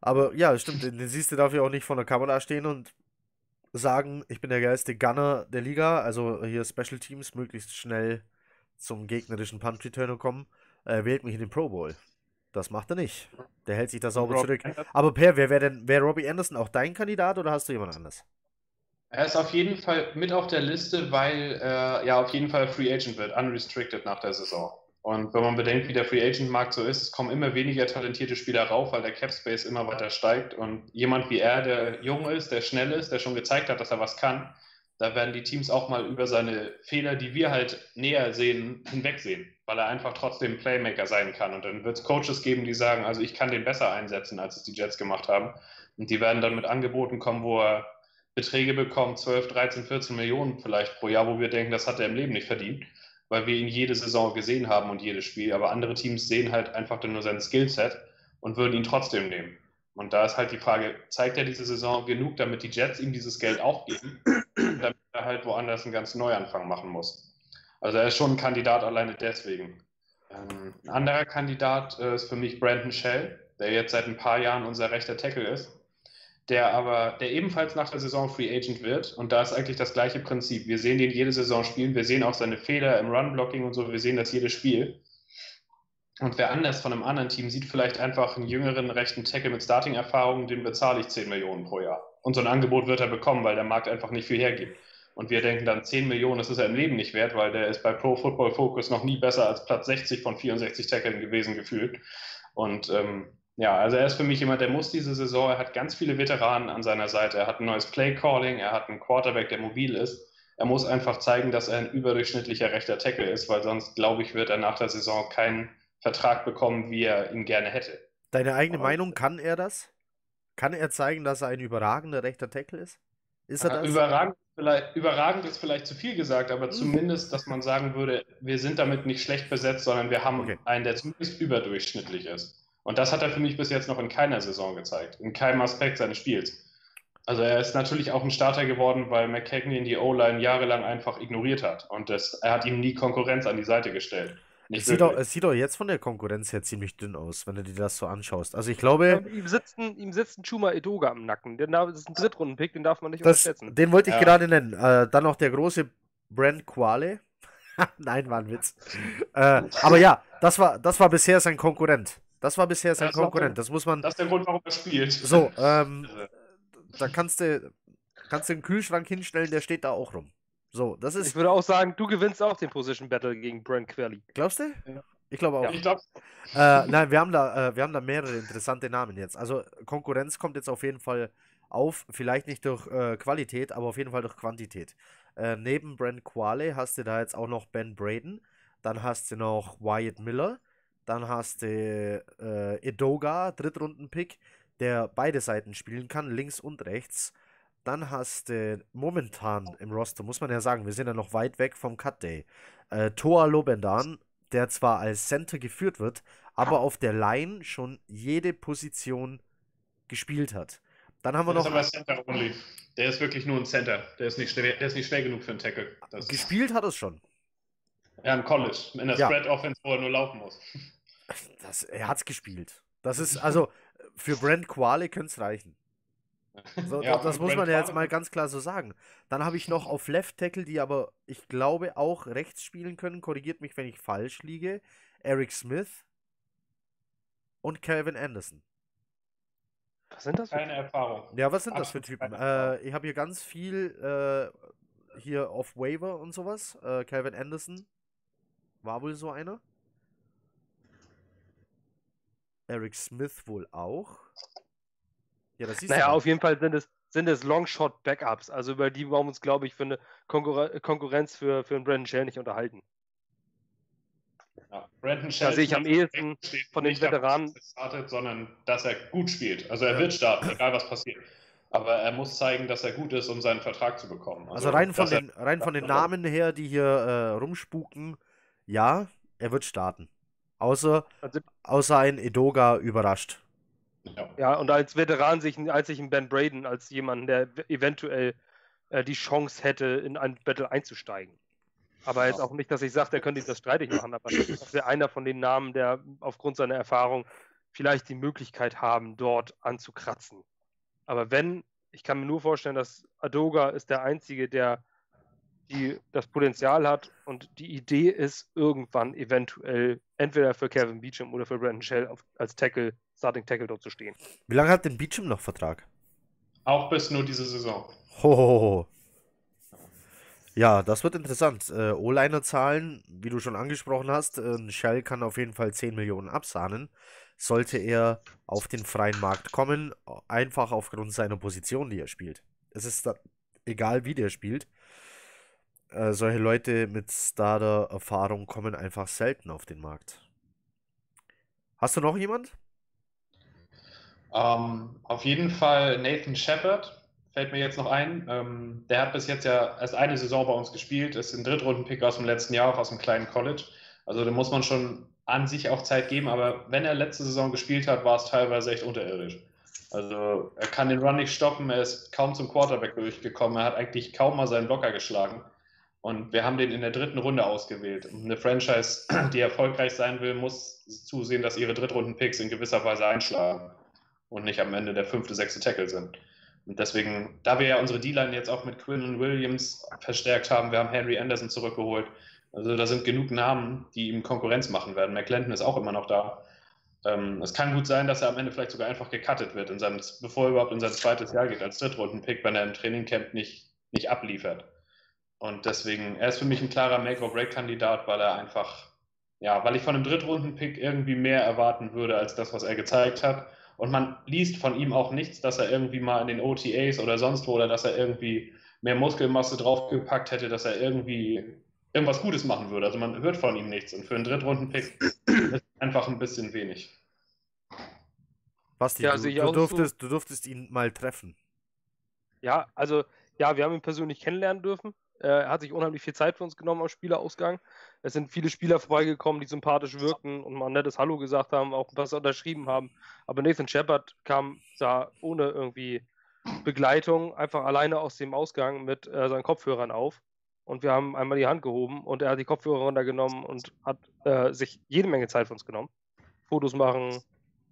Aber ja, stimmt, den siehst du dafür auch nicht vor der Kamera stehen und sagen, ich bin der geilste Gunner der Liga, also hier Special Teams möglichst schnell zum gegnerischen Punt Returner kommen äh, wählt mich in den Pro Bowl. Das macht er nicht. Der hält sich da sauber zurück. Aber Per, wer wäre denn, wäre Robbie Anderson auch dein Kandidat oder hast du jemand anders? Er ist auf jeden Fall mit auf der Liste, weil er ja auf jeden Fall Free Agent wird, unrestricted nach der Saison. Und wenn man bedenkt, wie der Free Agent Markt so ist, es kommen immer weniger talentierte Spieler rauf, weil der Cap Space immer weiter steigt. Und jemand wie er, der jung ist, der schnell ist, der schon gezeigt hat, dass er was kann, da werden die Teams auch mal über seine Fehler, die wir halt näher sehen, hinwegsehen, weil er einfach trotzdem Playmaker sein kann. Und dann wird es Coaches geben, die sagen, also ich kann den besser einsetzen, als es die Jets gemacht haben. Und die werden dann mit Angeboten kommen, wo er Beträge bekommt, 12, 13, 14 Millionen vielleicht pro Jahr, wo wir denken, das hat er im Leben nicht verdient, weil wir ihn jede Saison gesehen haben und jedes Spiel. Aber andere Teams sehen halt einfach dann nur sein Skillset und würden ihn trotzdem nehmen. Und da ist halt die Frage, zeigt er diese Saison genug, damit die Jets ihm dieses Geld auch geben, (clears throat) damit er halt woanders einen ganz Neuanfang machen muss. Also er ist schon ein Kandidat alleine deswegen. Ähm, ein anderer Kandidat äh, ist für mich Brandon Shell, der jetzt seit ein paar Jahren unser rechter Tackle ist, der aber, der ebenfalls nach der Saison Free Agent wird. Und da ist eigentlich das gleiche Prinzip. Wir sehen den jede Saison spielen, wir sehen auch seine Fehler im Run-Blocking und so, wir sehen das jedes Spiel. Und wer anders von einem anderen Team sieht vielleicht einfach einen jüngeren rechten Tackle mit Starting-Erfahrung, den bezahle ich 10 Millionen pro Jahr. Und so ein Angebot wird er bekommen, weil der Markt einfach nicht viel hergibt. Und wir denken dann 10 Millionen, das ist er im Leben nicht wert, weil der ist bei Pro Football Focus noch nie besser als Platz 60 von 64 Tackeln gewesen gefühlt. Und ähm, ja, also er ist für mich jemand, der muss diese Saison, er hat ganz viele Veteranen an seiner Seite, er hat ein neues Play Calling, er hat einen Quarterback, der mobil ist. Er muss einfach zeigen, dass er ein überdurchschnittlicher rechter Tackle ist, weil sonst, glaube ich, wird er nach der Saison keinen Vertrag bekommen, wie er ihn gerne hätte. Deine eigene Aber Meinung, kann er das? Kann er zeigen, dass er ein überragender rechter Tackle ist? Ist er das? Überragend, vielleicht, überragend ist vielleicht zu viel gesagt, aber mhm. zumindest, dass man sagen würde, wir sind damit nicht schlecht besetzt, sondern wir haben okay. einen, der zumindest überdurchschnittlich ist. Und das hat er für mich bis jetzt noch in keiner Saison gezeigt, in keinem Aspekt seines Spiels. Also er ist natürlich auch ein Starter geworden, weil McKechnie in die O-Line jahrelang einfach ignoriert hat. Und das, er hat ihm nie Konkurrenz an die Seite gestellt. Es sieht, auch, es sieht, auch, jetzt von der Konkurrenz her ziemlich dünn aus, wenn du dir das so anschaust. Also ich glaube. Ja, ihm, sitzt ein, ihm sitzt ein Chuma Edoga am Nacken. das ist ein Drittrunden-Pick, den darf man nicht das, unterschätzen. Den wollte ich ja. gerade nennen. Äh, dann noch der große Brent Quale. (laughs) Nein, war ein Witz. äh, aber ja, das war, das war bisher sein Konkurrent. Das war bisher sein das Konkurrent. Das muss man. Das ist der Grund, warum er spielt. So, ähm, (laughs) da kannst du, kannst du einen Kühlschrank hinstellen, der steht da auch rum. So, das ist. Ich würde auch sagen, du gewinnst auch den Position Battle gegen Brent Quelly. Glaubst du? Ja. Ich glaube auch. Ja, ich glaub. äh, nein, wir haben, da, äh, wir haben da mehrere interessante Namen jetzt. Also Konkurrenz kommt jetzt auf jeden Fall auf. Vielleicht nicht durch äh, Qualität, aber auf jeden Fall durch Quantität. Äh, neben Brent Quale hast du da jetzt auch noch Ben Braden. Dann hast du noch Wyatt Miller. Dann hast du äh, Edoga, Drittrunden-Pick, der beide Seiten spielen kann, links und rechts. Dann hast du momentan im Roster, muss man ja sagen, wir sind ja noch weit weg vom Cut Day. Äh, Toa Lobendan, der zwar als Center geführt wird, aber auf der Line schon jede Position gespielt hat. Dann haben wir noch. Ist aber Center only. Der ist wirklich nur ein Center. Der ist nicht schwer, der ist nicht schwer genug für einen Tackle. Das gespielt hat es schon. Ja, im College. In der ja. Spread Offense, wo er nur laufen muss. Das, er hat's gespielt. Das ist, also, für Brent Quale könnte es reichen. So, ja, das muss man ja jetzt mal ganz klar so sagen. Dann habe ich noch auf Left Tackle, die aber, ich glaube, auch rechts spielen können. Korrigiert mich, wenn ich falsch liege. Eric Smith und Calvin Anderson. Was sind das? Keine Erfahrung. Ja, was sind das für Typen? Äh, ich habe hier ganz viel äh, hier auf Waiver und sowas. Äh, Calvin Anderson war wohl so einer. Eric Smith wohl auch. Ja, das siehst naja, du. Auf jeden Fall sind es, sind es Longshot-Backups, also über die wollen wir uns, glaube ich, für eine Konkurren Konkurrenz für, für einen Brandon Shell nicht unterhalten. Ja, Brandon Shell da sehe ich am ehesten von den Veteranen. Dass er startet, sondern dass er gut spielt. Also er ja. wird starten, egal was passiert. Aber er muss zeigen, dass er gut ist, um seinen Vertrag zu bekommen. Also, also rein, von den, rein von den Namen her, die hier äh, rumspuken, ja, er wird starten. Außer, also, außer ein Edoga überrascht. Ja. ja, und als Veteran sich, als ich einen Ben Braden als jemanden, der eventuell äh, die Chance hätte, in ein Battle einzusteigen. Aber jetzt auch nicht, dass ich sage, der könnte das streitig machen, aber (clears throat) das wäre einer von den Namen, der aufgrund seiner Erfahrung vielleicht die Möglichkeit haben, dort anzukratzen. Aber wenn, ich kann mir nur vorstellen, dass Adoga ist der Einzige, der die das Potenzial hat und die Idee ist, irgendwann eventuell entweder für Kevin Beecham oder für Brandon Shell auf, als Tackle Starting Tackle dort zu stehen. Wie lange hat denn Beecham noch Vertrag? Auch bis nur diese Saison. Hohoho. Ja, das wird interessant. Äh, O-Liner-Zahlen, wie du schon angesprochen hast, äh, Shell kann auf jeden Fall 10 Millionen absahnen. Sollte er auf den freien Markt kommen, einfach aufgrund seiner Position, die er spielt. Es ist da, egal, wie der spielt. Äh, solche Leute mit Starter-Erfahrung kommen einfach selten auf den Markt. Hast du noch jemand? Ähm, auf jeden Fall Nathan Shepard fällt mir jetzt noch ein. Ähm, der hat bis jetzt ja erst eine Saison bei uns gespielt, ist ein Drittrunden-Pick aus dem letzten Jahr, auch aus einem kleinen College. Also da muss man schon an sich auch Zeit geben, aber wenn er letzte Saison gespielt hat, war es teilweise echt unterirdisch. Also er kann den Run nicht stoppen, er ist kaum zum Quarterback durchgekommen, er hat eigentlich kaum mal seinen Blocker geschlagen. Und wir haben den in der dritten Runde ausgewählt. Und eine Franchise, die erfolgreich sein will, muss zusehen, dass ihre Drittrunden-Picks in gewisser Weise einschlagen und nicht am Ende der fünfte, sechste Tackle sind. Und deswegen, da wir ja unsere D-Line jetzt auch mit Quinn und Williams verstärkt haben, wir haben Henry Anderson zurückgeholt. Also da sind genug Namen, die ihm Konkurrenz machen werden. McClendon ist auch immer noch da. Ähm, es kann gut sein, dass er am Ende vielleicht sogar einfach gecuttet wird, in seinem, bevor er überhaupt in sein zweites Jahr geht als Drittrunden-Pick, wenn er im Trainingcamp nicht, nicht abliefert. Und deswegen, er ist für mich ein klarer Make-or-Break-Kandidat, weil er einfach, ja, weil ich von einem Drittrunden-Pick irgendwie mehr erwarten würde als das, was er gezeigt hat. Und man liest von ihm auch nichts, dass er irgendwie mal in den OTAs oder sonst wo oder dass er irgendwie mehr Muskelmasse draufgepackt hätte, dass er irgendwie irgendwas Gutes machen würde. Also man hört von ihm nichts. Und für einen Drittrunden-Pick ist einfach ein bisschen wenig. Basti, Ja, du, ich du, so. durftest, du durftest ihn mal treffen. Ja, also, ja, wir haben ihn persönlich kennenlernen dürfen. Äh, Er hat sich unheimlich viel Zeit für uns genommen am Spielerausgang. Es sind viele Spieler vorbeigekommen, die sympathisch wirkten und mal ein nettes Hallo gesagt haben, auch was unterschrieben haben. Aber Nathan Shepard kam da ohne irgendwie Begleitung einfach alleine aus dem Ausgang mit äh, seinen Kopfhörern auf. Und wir haben einmal die Hand gehoben und er hat die Kopfhörer runtergenommen und hat äh, sich jede Menge Zeit für uns genommen. Fotos machen,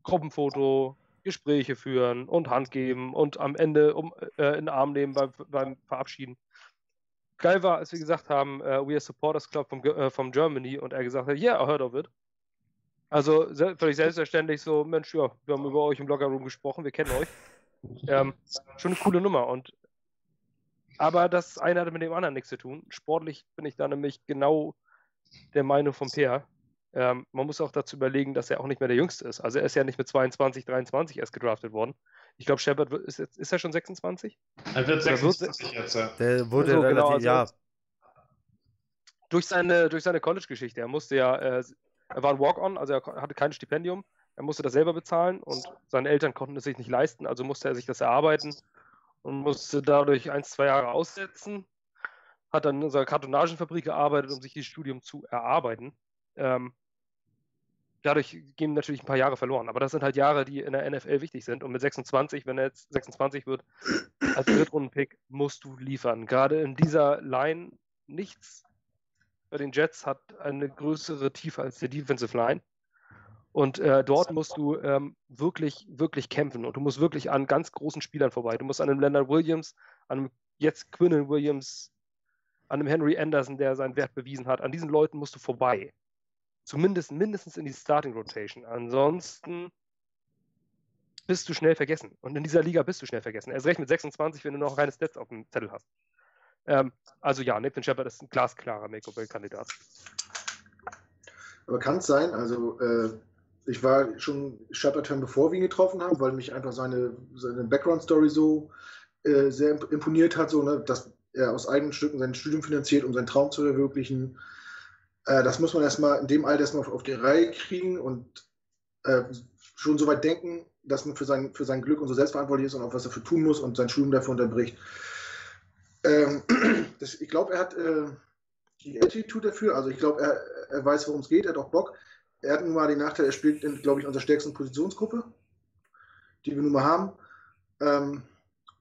Gruppenfoto, Gespräche führen und Hand geben und am Ende um, äh, in den Arm nehmen beim, beim Verabschieden. Geil war, als wir gesagt haben, äh, we are Supporters Club Ge- äh, from Germany und er gesagt hat, yeah, I heard of it. Also völlig selbstverständlich so, Mensch, ja, wir haben über euch im Lockerroom gesprochen, wir kennen euch. Ähm, schon eine coole Nummer und aber das eine hatte mit dem anderen nichts zu tun. Sportlich bin ich da nämlich genau der Meinung von Peer. Ähm, man muss auch dazu überlegen, dass er auch nicht mehr der Jüngste ist. Also er ist ja nicht mit 22, 23 erst gedraftet worden. Ich glaube, Shepard wird- ist, jetzt, ist er schon 26? Er wird Oder wird- 26 jetzt. Ja. Der wurde So, genau, relativ, also- ja, Durch seine, durch seine College-Geschichte. Er musste ja, äh, er war ein Walk-on, also er hatte kein Stipendium. Er musste das selber bezahlen und seine Eltern konnten es sich nicht leisten, also musste er sich das erarbeiten und musste dadurch ein, zwei Jahre aussetzen. Hat dann in unserer Kartonagenfabrik gearbeitet, um sich dieses Studium zu erarbeiten. Ähm, dadurch gehen natürlich ein paar Jahre verloren. Aber das sind halt Jahre, die in der NFL wichtig sind. Und mit 26, wenn er jetzt 26 wird, als Drittrunden-Pick, musst du liefern. Gerade in dieser Line nichts bei den Jets hat eine größere Tiefe als die Defensive Line. Und äh, dort musst du ähm, wirklich, wirklich kämpfen. Und du musst wirklich an ganz großen Spielern vorbei. Du musst an einem Leonard Williams, an einem jetzt Quinnen Williams, an einem Henry Anderson, der seinen Wert bewiesen hat. An diesen Leuten musst du vorbei. Zumindest mindestens in die Starting Rotation. Ansonsten bist du schnell vergessen. Und in dieser Liga bist du schnell vergessen. Erst recht mit 26, wenn du noch keine Stats auf dem Zettel hast. Ähm, also ja, Nathan Shepard ist ein glasklarer Make-or-Break-Kandidat. Aber kann es sein, also äh, ich war schon Shepard-Fan, bevor wir ihn getroffen haben, weil mich einfach seine, seine Background-Story so äh, sehr imp- imponiert hat, so, ne, dass er aus eigenen Stücken sein Studium finanziert, um seinen Traum zu verwirklichen. Äh, das muss man erstmal in dem Alter erstmal auf, auf die Reihe kriegen und äh, schon so weit denken, dass man für sein, für sein Glück und so selbstverantwortlich ist und auch was er für tun muss und sein Studium dafür unterbricht. Ähm, (clears throat) das, ich glaube, er hat äh, die Attitude dafür. Also ich glaube, er, er weiß, worum es geht, er hat auch Bock. Er hat nun mal den Nachteil, er spielt in, glaube ich, unserer stärksten Positionsgruppe, die wir nun mal haben. Ähm,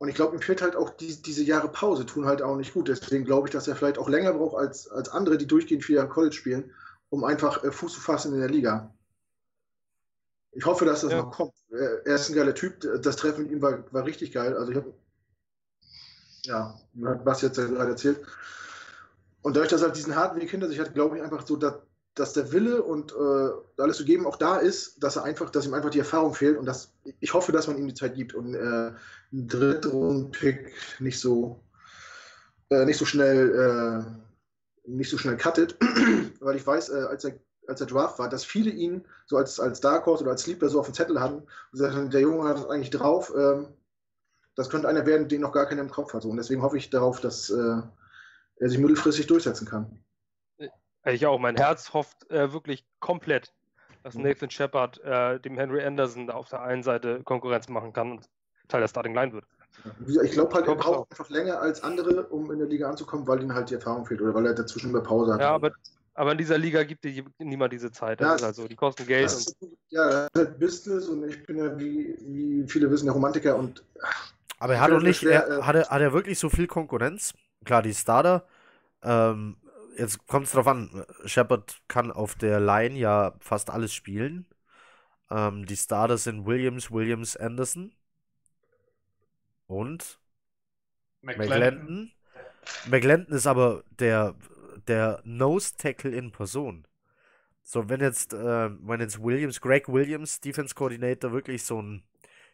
und ich glaube, ihm fehlt halt auch die, diese Jahre Pause, tun halt auch nicht gut. Deswegen glaube ich, dass er vielleicht auch länger braucht als, als andere, die durchgehend vier Jahre College spielen, um einfach äh, Fuß zu fassen in der Liga. Ich hoffe, dass das Ja. noch kommt. Er er ist ein geiler Typ. Das Treffen mit ihm war, war richtig geil. Also ich habe, ja, Bas jetzt gerade erzählt. Und dadurch, dass er halt diesen harten Weg hinter sich hat, glaube ich einfach so, dass, dass der Wille und äh, alles zu geben auch da ist, dass er einfach, dass ihm einfach die Erfahrung fehlt und dass ich hoffe, dass man ihm die Zeit gibt und äh, einen Drittrunden-Pick nicht so äh, nicht so schnell äh, nicht so schnell cuttet, (clears throat) weil ich weiß, äh, als er als der Draft war, dass viele ihn so als, als Dark Horse oder als Sleeper so auf dem Zettel hatten und sagten, der Junge hat das eigentlich drauf, ähm, das könnte einer werden, den noch gar keiner im Kopf hat. So. Und deswegen hoffe ich darauf, dass äh, er sich mittelfristig durchsetzen kann. Ich auch. Mein Herz hofft äh, wirklich komplett, dass Mhm. Nathan Shepard äh, dem Henry Anderson da auf der einen Seite Konkurrenz machen kann und Teil der Starting Line wird. Ich glaube halt, er braucht einfach länger als andere, um in der Liga anzukommen, weil ihm halt die Erfahrung fehlt oder weil er dazwischen eine Pause hat. Ja, aber, aber in dieser Liga gibt dir niemand diese Zeit. Das Ja, ist halt so. Die kosten Geld. das Und, ist, ja, das ist halt Business und ich bin ja, wie, wie viele wissen, der Romantiker und Aber er hat doch nicht, schwer, er, äh, hat, er, hat er wirklich so viel Konkurrenz? Klar, die Starter. Ähm, jetzt kommt es drauf an. Shepard kann auf der Line ja fast alles spielen. Ähm, die Starter sind Williams, Williams, Anderson und McGlanton. McGlanton ist aber der, der Nose Tackle in Person. So, wenn jetzt, äh, wenn jetzt Williams, Greg Williams, Defense Coordinator, wirklich so ein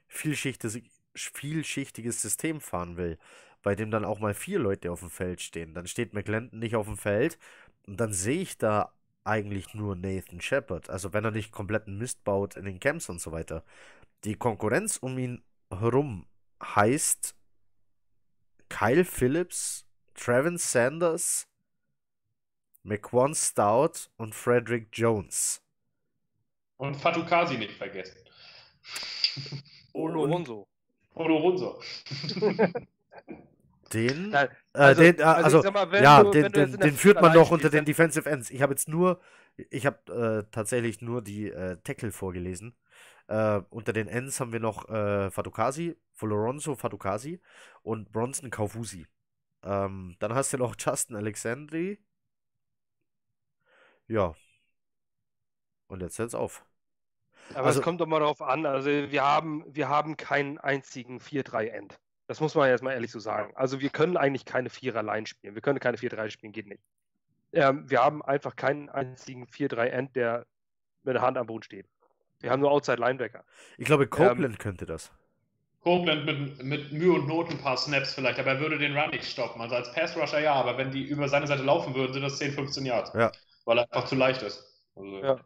vielschichtiges, vielschichtiges System fahren will, bei dem dann auch mal vier Leute auf dem Feld stehen. Dann steht McClendon nicht auf dem Feld und dann sehe ich da eigentlich nur Nathan Shepard. Also wenn er nicht kompletten Mist baut in den Camps und so weiter. Die Konkurrenz um ihn herum heißt Kyle Phillips, Trevin Sanders, McQuan Stout und Frederick Jones. Und Fatukasi nicht vergessen. Olo Ronso. (laughs) Den, Nein, äh, also- den, äh, also also, mal, ja, du- den, den, den führt man noch unter den Defensive Ends. Ich habe jetzt nur, ich habe äh, tatsächlich nur die äh, Tackle vorgelesen. Äh, unter den Ends haben wir noch äh, Fatukasi, Foloronzo Fatukasi und Bronson Kaufusi. Ähm, dann hast du noch (laughs) Justin Alexandri. Ja. Und jetzt hört's auf. Aber Also- es kommt doch mal darauf an. Also wir haben, wir haben keinen einzigen 4-3-End. Das muss man jetzt mal ehrlich so sagen. Also wir können eigentlich keine Vierer-Line spielen. Wir können keine 4-3 spielen, geht nicht. Ähm, wir haben einfach keinen einzigen 4-3-End, der mit der Hand am Boden steht. Wir haben nur Outside-Linebacker. Ich glaube, Ähm, Copeland könnte das. Copeland mit, mit Mühe und Not ein paar Snaps vielleicht, aber er würde den Run nicht stoppen. Also als Pass-Rusher ja, aber wenn die über seine Seite laufen würden, sind das 10, 15 Yards. Ja. Weil er einfach zu leicht ist. Also, Ja.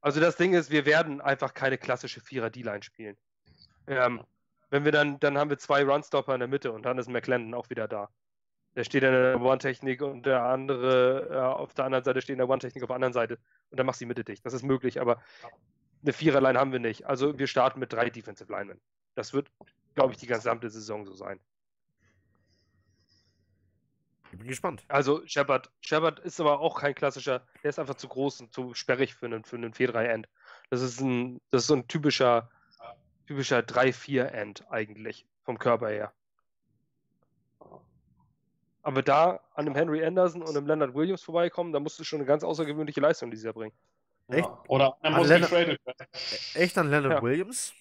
Also das Ding ist, wir werden einfach keine klassische Vierer-D-Line spielen. Ähm, wenn wir dann, dann haben wir zwei Runstopper in der Mitte und dann ist McClendon auch wieder da. Der steht in der One-Technik und der andere äh, auf der anderen Seite steht in der One-Technik auf der anderen Seite und dann machst du die Mitte dicht. Das ist möglich, aber eine Vierer-Line haben wir nicht. Also wir starten mit drei Defensive Linemen. Das wird, glaube ich, die gesamte Saison so sein. Ich bin gespannt. Also Shepard, Shepard ist aber auch kein klassischer, der ist einfach zu groß und zu sperrig für einen, für einen 4-3-End. Das ist ein, das ist so ein typischer, typischer 3-4-End eigentlich, vom Körper her. Aber da an einem Henry Anderson und einem Leonard Williams vorbeikommen, da musst du schon eine ganz außergewöhnliche Leistung dieses Jahr bringen. Echt? Ja. Oder er An muss Leonard- werden. Echt an Leonard Ja. Williams?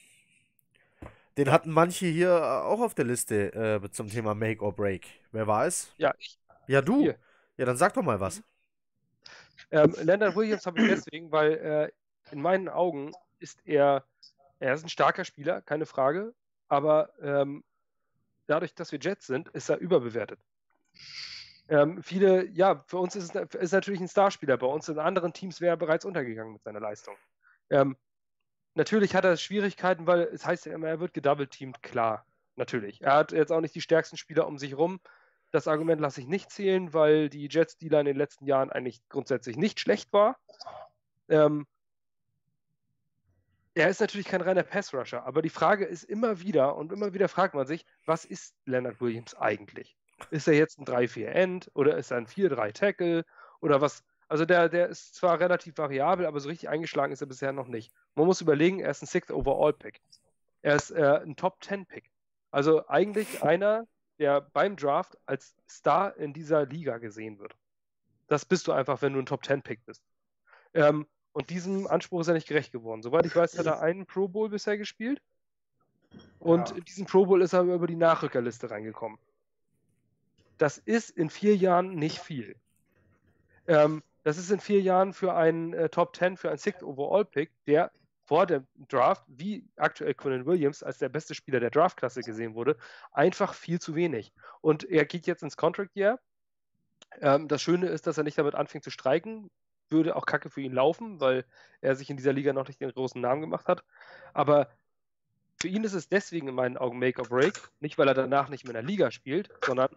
Den hatten manche hier äh, auch auf der Liste äh, zum Thema Make or Break. Wer war es? Ja, ich, Ja, du. Hier. Ja, dann sag doch mal was. Ähm, Leonard Williams habe ich (clears throat) deswegen, weil äh, in meinen Augen ist er, er ist ein starker Spieler, keine Frage, aber ähm, dadurch, dass wir Jets sind, ist er überbewertet. Ähm, viele, ja, für uns ist es ist natürlich ein Starspieler, bei uns in anderen Teams wäre er bereits untergegangen mit seiner Leistung. Ähm, natürlich hat er Schwierigkeiten, weil es heißt ja immer, er wird gedouble-teamed, klar, natürlich. Er hat jetzt auch nicht die stärksten Spieler um sich rum. Das Argument lasse ich nicht zählen, weil die Jets Dealer in den letzten Jahren eigentlich grundsätzlich nicht schlecht war. Ähm, er ist natürlich kein reiner Pass-Rusher, aber die Frage ist immer wieder und immer wieder fragt man sich, was ist Leonard Williams eigentlich? Ist er jetzt ein 3-4-End oder ist er ein 4-3-Tackle oder was? Also der, der ist zwar relativ variabel, aber so richtig eingeschlagen ist er bisher noch nicht. Man muss überlegen, er ist ein Sixth Overall Pick. Er ist äh, ein Top 10 Pick. Also eigentlich einer, der beim Draft als Star in dieser Liga gesehen wird. Das bist du einfach, wenn du ein Top 10 Pick bist. Ähm, und diesem Anspruch ist er nicht gerecht geworden. Soweit ich weiß, hat er einen Pro Bowl bisher gespielt. Und Ja. in diesen Pro Bowl ist er über die Nachrückerliste reingekommen. Das ist in vier Jahren nicht viel. Ähm, das ist in vier Jahren für einen äh, Top 10, für einen Sixth Overall Pick, der vor dem Draft, wie aktuell Quinnen Williams als der beste Spieler der Draftklasse gesehen wurde, einfach viel zu wenig. Und er geht jetzt ins Contract Year. Ähm, das Schöne ist, dass er nicht damit anfängt zu streiken. Würde auch kacke für ihn laufen, weil er sich in dieser Liga noch nicht den großen Namen gemacht hat. Aber für ihn ist es deswegen in meinen Augen Make or Break. Nicht, weil er danach nicht mehr in der Liga spielt, sondern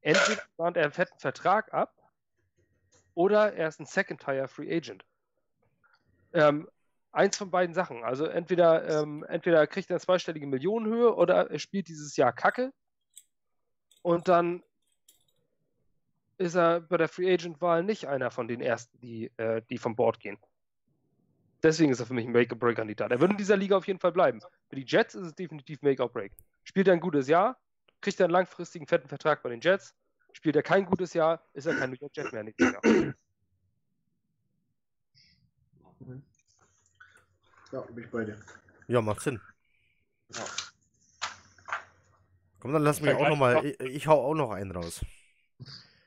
entweder mahnt er einen fetten Vertrag ab oder er ist ein Second-Tier Free Agent. Ähm, eins von beiden Sachen. Also entweder, ähm, entweder kriegt er eine zweistellige Millionenhöhe oder er spielt dieses Jahr Kacke und dann ist er bei der Free Agent-Wahl nicht einer von den ersten, die, äh, die vom Board gehen. Deswegen ist er für mich ein Make-or-Break-Kandidat. Er wird in dieser Liga auf jeden Fall bleiben. Für die Jets ist es definitiv Make-or-Break. Spielt er ein gutes Jahr, kriegt er einen langfristigen, fetten Vertrag bei den Jets. Spielt er kein gutes Jahr, ist er kein New York Jet mehr nächstes Jahr. Ja, bin ich bei dir. Ja, macht Sinn. Ja. Komm, dann lass mich auch Vergleich noch mal. noch- Ich, ich hau auch noch einen raus.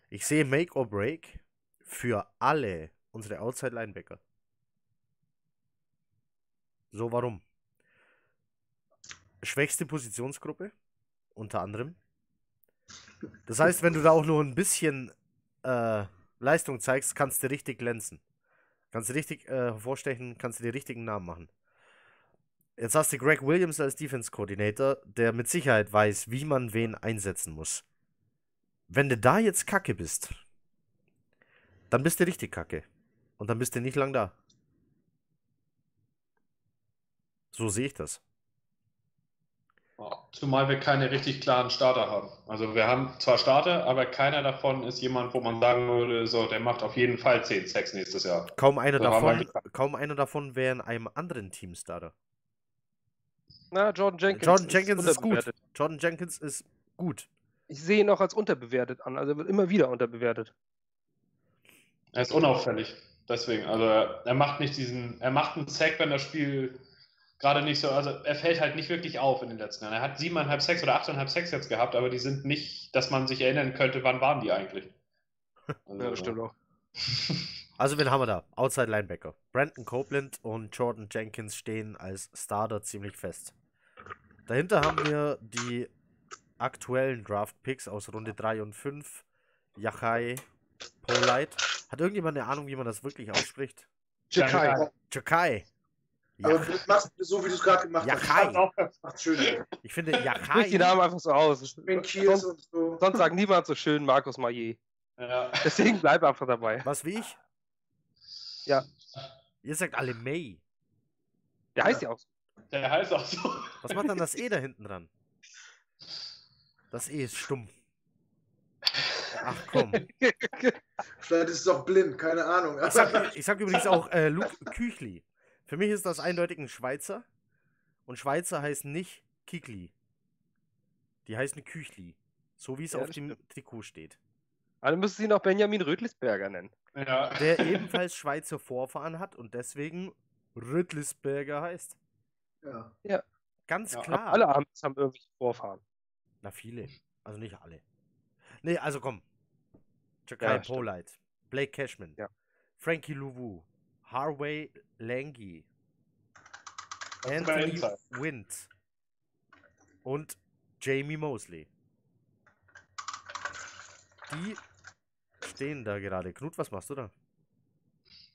Ich sehe Make or Break für alle unsere Outside Linebacker. So, warum? Schwächste Positionsgruppe, unter anderem. Das heißt, wenn du da auch nur ein bisschen äh, Leistung zeigst, kannst du richtig glänzen. Kannst du richtig äh, hervorstechen, kannst du die richtigen Namen machen. Jetzt hast du Greg Williams als Defense Coordinator, der mit Sicherheit weiß, wie man wen einsetzen muss. Wenn du da jetzt kacke bist, dann bist du richtig kacke. Und dann bist du nicht lang da. So sehe ich das. Zumal wir keine richtig klaren Starter haben. Also wir haben zwar Starter, aber keiner davon ist jemand, wo man sagen würde, so, der macht auf jeden Fall 10 Sex nächstes Jahr. Kaum einer, So davon, kaum einer davon wäre in einem anderen Team Starter. Na, Jordan Jenkins. Jordan Jenkins ist gut. Jordan Jenkins ist gut. Ich sehe ihn auch als unterbewertet an. Also er wird immer wieder unterbewertet. Er ist unauffällig. Deswegen, also er, macht nicht diesen, er macht einen Sack, wenn das Spiel gerade nicht so, also er fällt halt nicht wirklich auf in den letzten Jahren. Er hat siebeneinhalb Sex oder achteinhalb Sex jetzt gehabt, aber die sind nicht, dass man sich erinnern könnte, wann waren die eigentlich. Also, (laughs) Ja, stimmt auch. (laughs) Also, wen haben wir da? Outside Linebacker. Brandon Copeland und Jordan Jenkins stehen als Starter ziemlich fest. Dahinter haben wir die aktuellen Draft-Picks aus Runde 3 und 5. Yachai Polite. Hat irgendjemand eine Ahnung, wie man das wirklich ausspricht? Jakai. Jakai. Aber Ja, du machst so, wie du es gerade gemacht hast. Yachai. Macht schön. Ich finde (laughs) Sprich die. Namen einfach so aus. Sonst, und so. sonst sagt niemand so schön Markus Maillet. Ja. Deswegen bleib einfach dabei. Was wie ich? Ja. Ihr sagt alle May. Der heißt ja auch so. Der heißt auch so. Was macht dann das E da hinten dran? Das E ist stumm. Ach (laughs) komm. Vielleicht ist es auch blind, keine Ahnung. Ich sag, ich sag übrigens auch äh, Luke Küchli. Für mich ist das eindeutig ein Schweizer. Und Schweizer heißen nicht Kikli. Die heißen Küchli. So wie es Ja, auf dem stimmt. Trikot steht. Also müsste sie noch Benjamin Rötlisberger nennen. Ja. Der ebenfalls Schweizer Vorfahren hat und deswegen Rüttlisberger heißt. Ja. Ganz Ja, klar. Alle haben irgendwelche Vorfahren. Na, viele. Also nicht alle. Nee, also komm. Jakai Ja, stimmt. Polite, Blake Cashman, Ja. Frankie Louvu, Harvey Langi, Anthony. Wind und Jamie Mosley. Die stehen da gerade. Knut, was machst du da?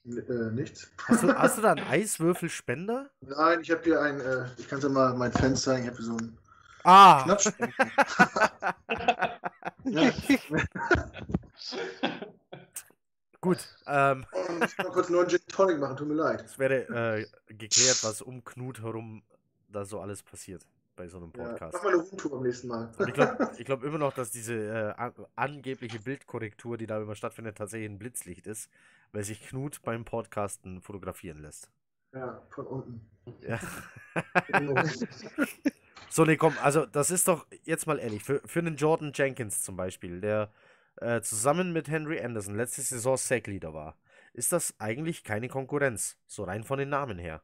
Äh, nichts. Hast du, hast du da einen Eiswürfelspender? Nein, ich habe hier ein, äh, ich kann es ja mal meinen Fans zeigen, ich habe hier so einen Ah! (laughs) Ja. Gut, ähm, ich kann mal kurz einen neuen Gin Tonic machen, tut mir leid. es wäre äh, geklärt, was um Knut herum da so alles passiert bei so einem Ja, Podcast. mach mal eine Roomtour beim nächsten Mal. Und ich glaube glaub immer noch, dass diese äh, an angebliche Bildkorrektur, die da immer stattfindet, tatsächlich ein Blitzlicht ist, weil sich Knut beim Podcasten fotografieren lässt. Ja, von unten. Ja. (laughs) So, nee, komm, also das ist doch, jetzt mal ehrlich, für, für einen Jordan Jenkins zum Beispiel, der äh, zusammen mit Henry Anderson letzte Saison Sackleader war, ist das eigentlich keine Konkurrenz, so rein von den Namen her.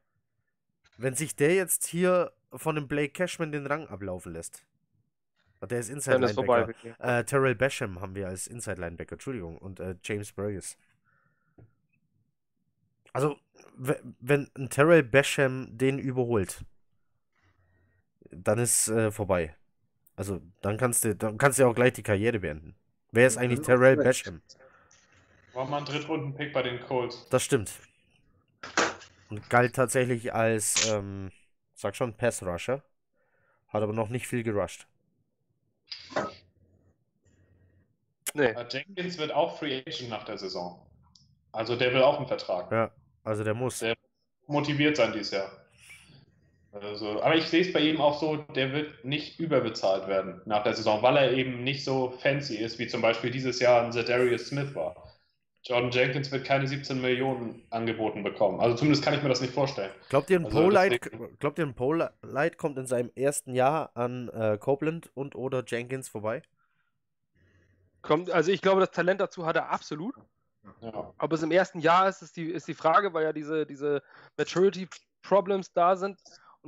Wenn sich der jetzt hier von dem Blake Cashman den Rang ablaufen lässt, der ist Inside Dann ist vorbei. Linebacker. Äh, Terrell Basham haben wir als Inside Linebacker, Entschuldigung, und äh, James Burgess. Also, we- wenn ein Terrell Basham den überholt, dann ist äh, vorbei. Also, dann kannst du, dann kannst du ja auch gleich die Karriere beenden. Wer ist eigentlich Terrell. Basham? War mal ein Drittrunden-Pick bei den Colts. Das stimmt. Und galt tatsächlich als, ähm, sag schon, Pass-Rusher. Hat aber noch nicht viel gerusht. Nee. Jenkins wird auch Free Agent nach der Saison. Also der will auch einen Vertrag. Ja, also der muss. Der- Motiviert sein dieses Jahr. Also, aber ich sehe es bei ihm auch so, der wird nicht überbezahlt werden nach der Saison, weil er eben nicht so fancy ist, wie zum Beispiel dieses Jahr ein Zedarius Smith war. Jordan Jenkins wird keine 17 Millionen angeboten bekommen. Also zumindest kann ich mir das nicht vorstellen. Glaubt ihr, ein Also Polite, deswegen- glaubt ihr, ein Polite kommt in seinem ersten Jahr an äh, Copeland und oder Jenkins vorbei? Kommt, also ich glaube, das Talent dazu hat er absolut. Ja. Aber es im ersten Jahr ist, es die, ist die Frage, weil ja diese, diese Maturity Problems da sind.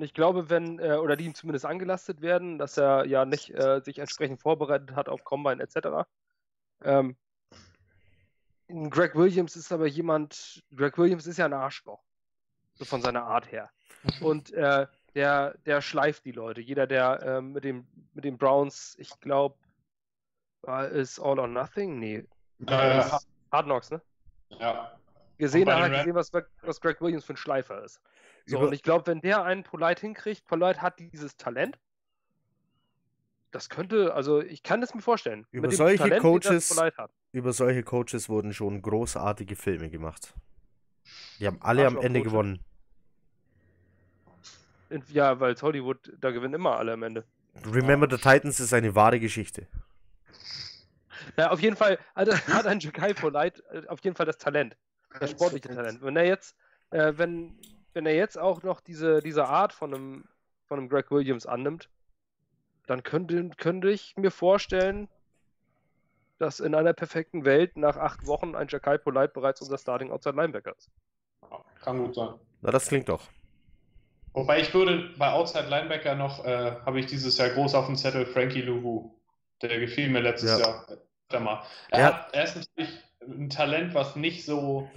Und ich glaube, wenn, äh, oder die ihm zumindest angelastet werden, dass er ja nicht äh, sich entsprechend vorbereitet hat auf Combine etc. Ähm, Greg Williams ist aber jemand, Greg Williams ist ja ein Arschloch. So von seiner Art her. (laughs) Und äh, der, der schleift die Leute. Jeder, der ähm, mit, dem, mit den Browns, ich glaube, War ist All or Nothing? Nee. Hard Knocks, ne? ja. Gesehen, er hat gesehen, was, was Greg Williams für ein Schleifer ist. So, Über- und ich glaube, wenn der einen Polite hinkriegt, Polite hat dieses Talent. Das könnte, also ich kann es mir vorstellen. Über solche Talent, Coaches-. Über solche Coaches wurden schon großartige Filme gemacht. Die haben alle am Ende Arschloch-Coaches. gewonnen. In- Ja, weil es Hollywood, da gewinnen immer alle am Ende. Remember the Titans ist eine wahre Geschichte. Ja, auf jeden Fall hat, hat ein Jakai Polite äh, auf jeden Fall das Talent, das sportliche Talent. Wenn er jetzt, äh, wenn, wenn er jetzt auch noch diese, diese Art von einem, von einem Greg Williams annimmt, dann könnte, könnte ich mir vorstellen, dass in einer perfekten Welt nach acht Wochen ein Jakai Polite bereits unser Starting Outside Linebacker ist. Kann gut sein. Na, das klingt doch. Wobei ich würde bei Outside Linebacker noch, äh, habe ich dieses Jahr groß auf dem Zettel Frankie Louvu. Der gefiel mir letztes Ja. Jahr. mal. Er, Ja. hat, er ist natürlich ein Talent, was nicht so.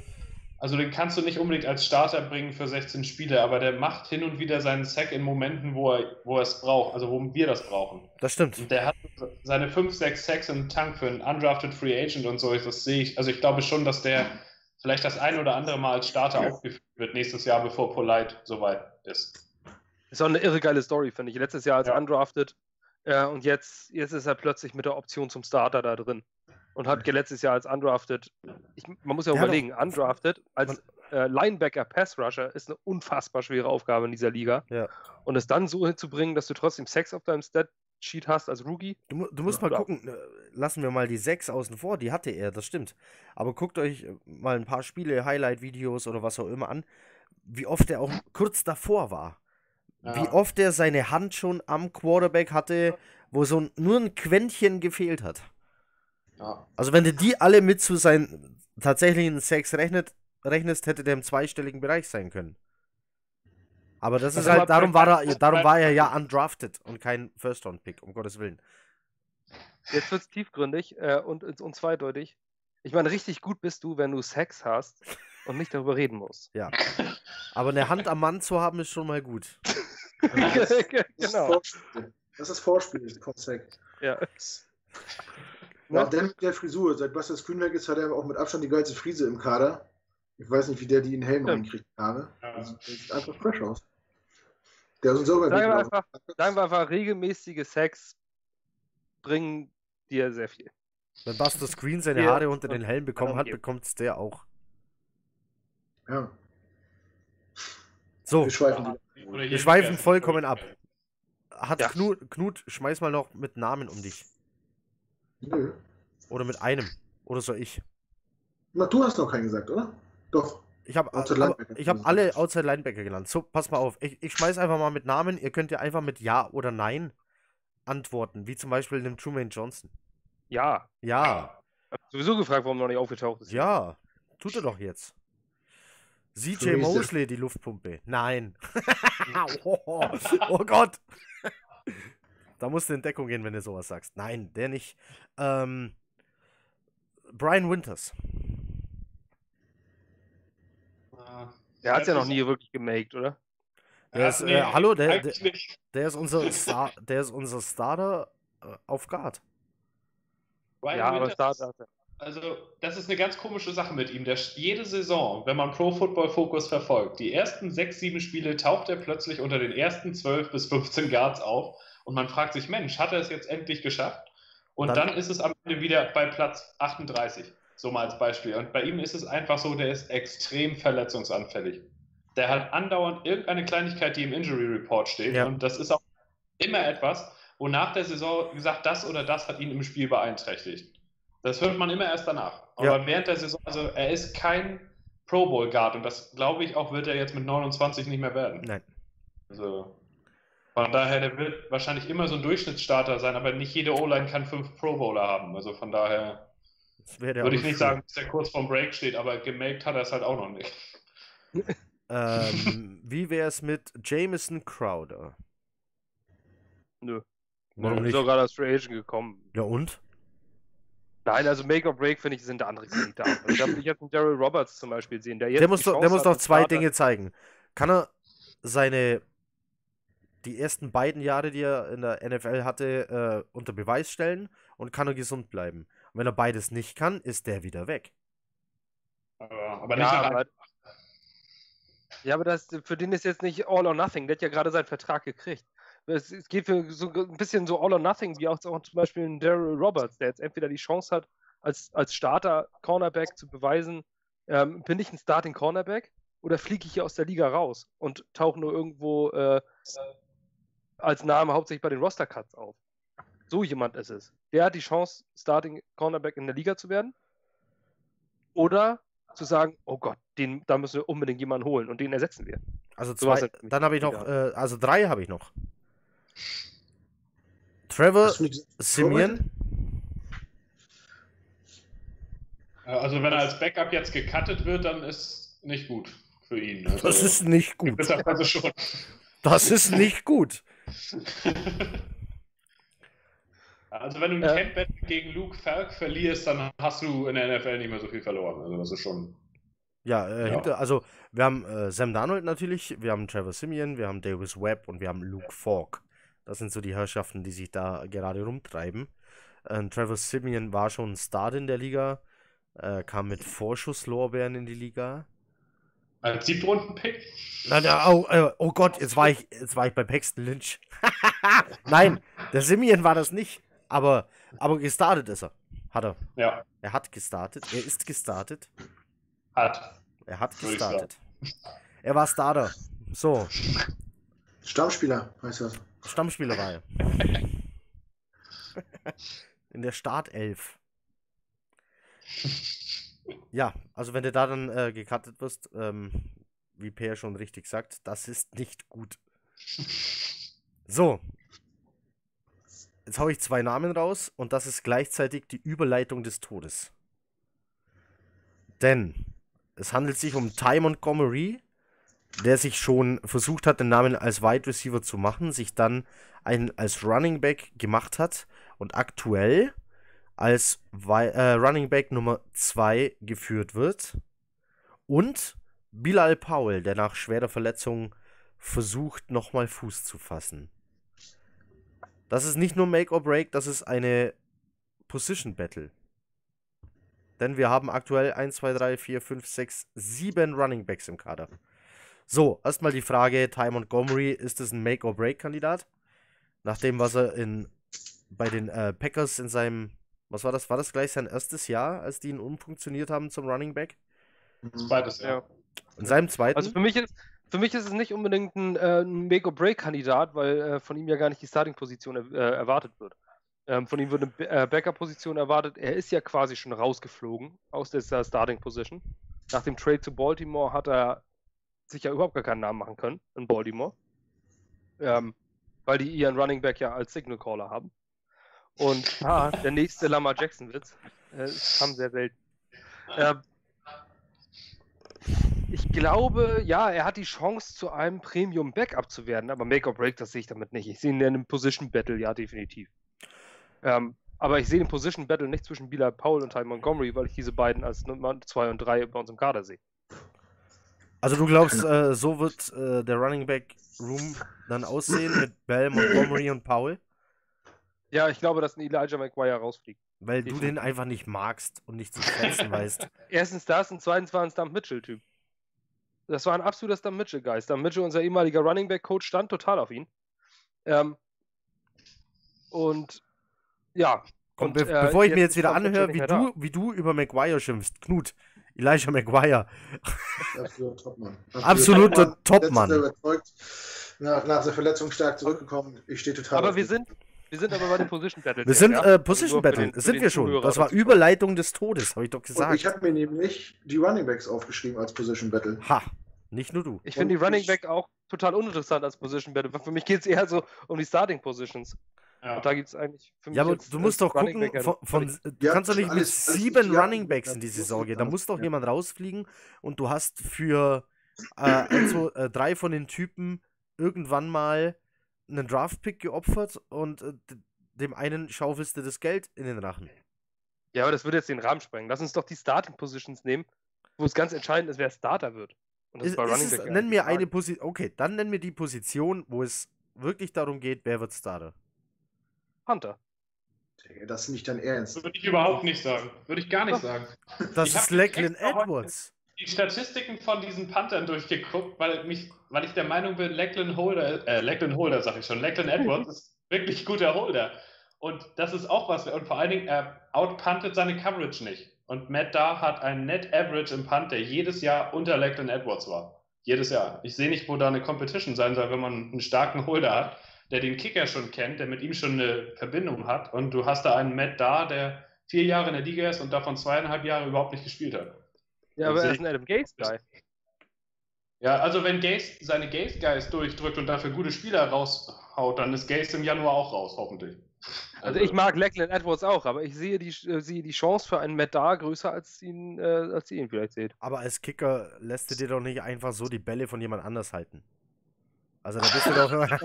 Also den kannst du nicht unbedingt als Starter bringen für 16 Spiele, aber der macht hin und wieder seinen Sack in Momenten, wo er, wo er es braucht, also wo wir das brauchen. Das stimmt. Und der hat seine 5, 6 Sacks im Tank für einen undrafted Free Agent und so. Das sehe ich. Also ich glaube schon, dass der vielleicht das ein oder andere Mal als Starter aufgeführt wird nächstes Jahr, bevor Polite soweit ist. Ist auch eine irre geile Story, finde ich. Letztes Jahr als Ja. undrafted äh, und jetzt, jetzt ist er plötzlich mit der Option zum Starter da drin. Und hat letztes Jahr als undrafted, ich, man muss ja hat überlegen, undrafted als äh, Linebacker Pass Rusher ist eine unfassbar schwere Aufgabe in dieser Liga. Ja. Und es dann so hinzubringen, dass du trotzdem Sex auf deinem Stat-Sheet hast als Rookie. Du, du musst Ja. mal gucken, äh, lassen wir mal die 6 außen vor, die hatte er, das stimmt. Aber guckt euch äh, mal ein paar Spiele, Highlight-Videos oder was auch immer an, wie oft er auch kurz davor war. Wie Ja. oft er seine Hand schon am Quarterback hatte, wo so ein, nur ein Quäntchen gefehlt hat. Ja. Also wenn du die alle mit zu seinen tatsächlichen Sex rechnet, rechnest, hätte der im zweistelligen Bereich sein können. Aber das ist Also halt, darum war er, darum war er ja undrafted und kein First-Round-Pick, um Gottes Willen. Jetzt wird es tiefgründig äh, und, und zweideutig. Ich meine, richtig gut bist du, wenn du Sex hast und nicht darüber reden musst. Ja. Aber eine Hand am Mann zu haben, ist schon mal gut. (laughs) Das ist genau. Vorspiel. Das ist Vorspiel. Ja. Ja, der mit der Frisur, seit Buster Screen weg ist, hat er auch mit Abstand die geilste Frise im Kader. Ich weiß nicht, wie der die in den Helm Ja. reinkriegt habe. Ja. Das sieht einfach fresh aus. Der ist uns auch Sagen wir, einfach, sagen wir einfach, regelmäßige Sex bringen dir sehr viel. Wenn Buster Screen seine Ja. Haare unter den Helm bekommen hat, bekommt es der auch. Ja, So, wir schweifen wir schweifen vollkommen ab. Hat Ja. Knut, Knut, schmeiß mal noch mit Namen um dich. Nö. Oder mit einem. Oder soll ich? Na, du hast noch keinen gesagt, oder? Doch. Ich habe hab alle Outside Linebacker genannt. So, pass mal auf. Ich, ich schmeiß einfach mal mit Namen. Ihr könnt ja einfach mit Ja oder Nein antworten. Wie zum Beispiel einem Truman Johnson. Ja. Ja, Hab sowieso gefragt, warum noch nicht aufgetaucht ist. ja. Tut er doch jetzt. CJ. Mosley, die Luftpumpe. Nein. (laughs) (laughs) oh, oh Gott. (laughs) Da musst du in Deckung gehen, wenn du sowas sagst. Nein, der nicht. Ähm, Brian Winters. Der hat es ja noch nie wirklich gemaked, oder? Der ist, äh, hallo, der- nicht. Der ist unser, Star, der ist unser Starter äh, auf Guard. Ryan ja, aber Winters Start ist- hat er. Also, das ist eine ganz komische Sache mit ihm. Der, jede Saison, wenn man Pro Football Focus verfolgt, die ersten sechs, sieben Spiele taucht er plötzlich unter den ersten 12 bis 15 Guards auf und man fragt sich, Mensch, hat er es jetzt endlich geschafft? Und Dann- dann, ist es am Ende wieder bei Platz 38, so mal als Beispiel. Und bei ihm ist es einfach so, der ist extrem verletzungsanfällig. Der hat andauernd irgendeine Kleinigkeit, die im Injury Report steht. Ja. Und das ist auch immer etwas, wo nach der Saison gesagt, das oder das hat ihn im Spiel beeinträchtigt. Das hört man immer erst danach. Aber Ja. während der Saison, also er ist kein Pro Bowl Guard und das glaube ich auch, wird er jetzt mit 29 nicht mehr werden. Nein. Also von daher, der wird wahrscheinlich immer so ein Durchschnittsstarter sein, aber nicht jede O-Line kann fünf Pro Bowler haben. Also von daher würde ich nicht schön. sagen, dass der kurz vorm Break steht, aber gemaked hat er es halt auch noch nicht. (laughs) Ähm, wie wäre es mit Jameson Crowder? Nö. Warum Ist nicht? doch gerade als Free Agent gekommen. Ja und? Nein, also Make or Break, finde ich, sind da andere Kandidaten. Also, ich jetzt einen Daryl Roberts zum Beispiel sehen, der jetzt Der muss, doch, der muss als zwei Starter- Dinge zeigen. Kann er seine die ersten beiden Jahre, die er in der NFL hatte, äh, unter Beweis stellen und kann er gesund bleiben. Und wenn er beides nicht kann, ist der wieder weg. Aber, aber nicht Ja, aber, ja, aber das, für den ist jetzt nicht All or Nothing. Der hat ja gerade seinen Vertrag gekriegt. Es, es geht für so ein bisschen so All or Nothing, wie auch, auch zum Beispiel ein Daryl Roberts, der jetzt entweder die Chance hat, als, als Starter Cornerback zu beweisen, ähm, bin ich ein Starting Cornerback oder fliege ich hier aus der Liga raus und tauche nur irgendwo äh, als Name hauptsächlich bei den Roster Cuts auf. So jemand ist es. Der hat die Chance, Starting Cornerback in der Liga zu werden. Oder zu sagen, oh Gott, den, da müssen wir unbedingt jemanden holen und den ersetzen wir. Also zwei, hat mich dann habe ich noch, äh, also drei habe ich noch. Trevor Simeon, Also wenn er als Backup jetzt gecuttet wird, dann ist nicht gut für ihn. Also, das ist nicht gut. (laughs) gewisserweise schon. Das ist nicht gut. (laughs) Also wenn du ein Äh. Camp gegen Luke Falk verlierst, dann hast du in der NFL nicht mehr so viel verloren. Also das ist schon. Ja, äh, Ja. Hinter, also wir haben äh, Sam Darnold natürlich, wir haben Trevor Simeon, wir haben Davis Webb und wir haben Luke Falk. Das sind so die Herrschaften, die sich da gerade rumtreiben. Ähm, Trevor Simeon war schon ein Start in der Liga, äh, kam mit Vorschusslorbeeren in die Liga. Als Siebtrunden-Pick? Oh, äh, oh Gott, jetzt war ich, jetzt war ich bei Paxton Lynch. (laughs) Nein, der Simeon war das nicht, aber, aber gestartet ist er. Hat er. Ja, Er hat gestartet, er ist gestartet. hat. Er hat gestartet. Er war Starter. So, Stammspieler, heißt das. Stammspieler war er. (laughs) In der Startelf. Ja, also wenn du da dann äh, gecuttet wirst, ähm, wie Per schon richtig sagt, das ist nicht gut. (laughs) So. Jetzt hau ich zwei Namen raus und das ist gleichzeitig die Überleitung des Todes. Denn es handelt sich um Ty Montgomery, der sich schon versucht hat, den Namen als Wide Receiver zu machen, sich dann einen als Running Back gemacht hat und aktuell als Wi- äh, Running Back Nummer 2 geführt wird. Und Bilal Powell, der nach schwerer Verletzung versucht, nochmal Fuß zu fassen. Das ist nicht nur Make or Break, das ist eine Position Battle. Denn wir haben aktuell 1, 2, 3, 4, 5, 6, 7 Running Backs im Kader. So, erstmal die Frage: Ty Montgomery, ist es ein Make or Break Kandidat? Nach dem, was er in, bei den äh, Packers in seinem, was war das? War das gleich sein erstes Jahr, als die ihn umfunktioniert haben zum Running Back? Zweites Jahr. Ja. In seinem zweiten? Also für mich ist, für mich ist es nicht unbedingt ein, äh, ein Make-or-Break-Kandidat, weil äh, von ihm ja gar nicht die Starting-Position er, äh, erwartet wird. Ähm, von ihm wird eine äh, Backup-Position erwartet. Er ist ja quasi schon rausgeflogen aus dieser Starting-Position. Nach dem Trade zu Baltimore hat er sich ja überhaupt gar keinen Namen machen können in Baltimore. Ähm, weil die ihren Running Back ja als Signal Caller haben. Und ah, der nächste Lamar Jackson-Witz. Äh, kam sehr selten. Ähm, ich glaube, ja, er hat die Chance, zu einem Premium-Backup zu werden, aber Make or Break, das sehe ich damit nicht. Ich sehe ihn in einem Position-Battle, ja, definitiv. Ähm, aber ich sehe den Position-Battle nicht zwischen Bilal Powell und Ty Montgomery, weil ich diese beiden als Nummer 2 und 3 bei uns im Kader sehe. Also du glaubst, äh, so wird äh, der Running Back Room dann aussehen mit Bell, Montgomery und Powell? Ja, ich glaube, dass ein Elijah McGuire rausfliegt. Weil du Definitiv. den einfach nicht magst und nicht zu schätzen (laughs) weißt. Erstens das und zweitens war ein Stump Mitchell-Typ. Das war ein absoluter Stump Mitchell-Geist. Stump Mitchell, unser ehemaliger Running Back-Coach, stand total auf ihn. Ähm, und ja. Komm, und, be äh, bevor ich mir jetzt wieder anhöre, wie du, wie du über Maguire schimpfst. Knut, Elijah Maguire. (laughs) Absoluter Topmann. Absoluter Topmann. Letzter überzeugt. Nach, nach der Verletzung stark zurückgekommen. Ich stehe total. Aber wir sind, wir sind aber bei den Position Battles. Wir sind ja? äh, Position Battle. den- sind wir schon. Zuhörer Das war. Überleitung des Todes, habe ich doch Und gesagt. ich habe mir nämlich die Running Backs aufgeschrieben als Position Battle. Ha, nicht nur du. Ich finde die Und Running Back auch total uninteressant als Position Battle. Für mich geht es eher so um die Starting Positions. Ja. Und da gibt es eigentlich für mich Ja, aber du musst als doch gucken, von, von, du Ja, kannst doch nicht mit alles- alles sieben ja. Running Backs in die Saison gehen. Da muss doch Ja. jemand rausfliegen und du hast für äh, also, äh, drei von den Typen irgendwann mal einen Draft-Pick geopfert und äh, dem einen schaufelst du das Geld in den Rachen. Ja, aber das würde jetzt den Rahmen sprengen. Lass uns doch die Starting Positions nehmen, wo es ganz entscheidend ist, wer Starter wird. Und das Ist, bei ist Running es, Back nenn mir eine Position. Okay, dann nenn mir die Position, wo es wirklich darum geht, wer wird Starter? Hunter. Das ist nicht dein Ernst. Würde ich überhaupt nicht sagen. Würde ich gar nicht sagen. Das Ich ist Lachlan Edwards. Die Statistiken von diesen Panthern durchgeguckt, weil, mich, weil ich der Meinung bin, Lachlan Holder, äh, Lachlan Holder sag ich schon, Lachlan (laughs) Edwards ist wirklich guter Holder. Und das ist auch was, und vor allen Dingen, er outpuntet seine Coverage nicht. Und Matt Dar hat einen Net Average im Punt, der jedes Jahr unter Lachlan Edwards war. Jedes Jahr. Ich sehe nicht, wo da eine Competition sein soll, wenn man einen starken Holder hat, der den Kicker schon kennt, der mit ihm schon eine Verbindung hat. Und du hast da einen Matt Dar, der vier Jahre in der Liga ist und davon zweieinhalb Jahre überhaupt nicht gespielt hat. Ja, aber er ist ein Adam Gaze-Guy. Ja, also wenn Gaze seine Gaze Guys durchdrückt und dafür gute Spieler raushaut, dann ist Gaze im Januar auch raus, hoffentlich. Also ich mag Lachlan Edwards auch, aber ich sehe die, äh, sehe die Chance für einen Matt Dar größer, als, ihn, äh, als ihr ihn vielleicht seht. Aber als Kicker lässt du dir doch nicht einfach so die Bälle von jemand anders halten. Also da bist du doch immer.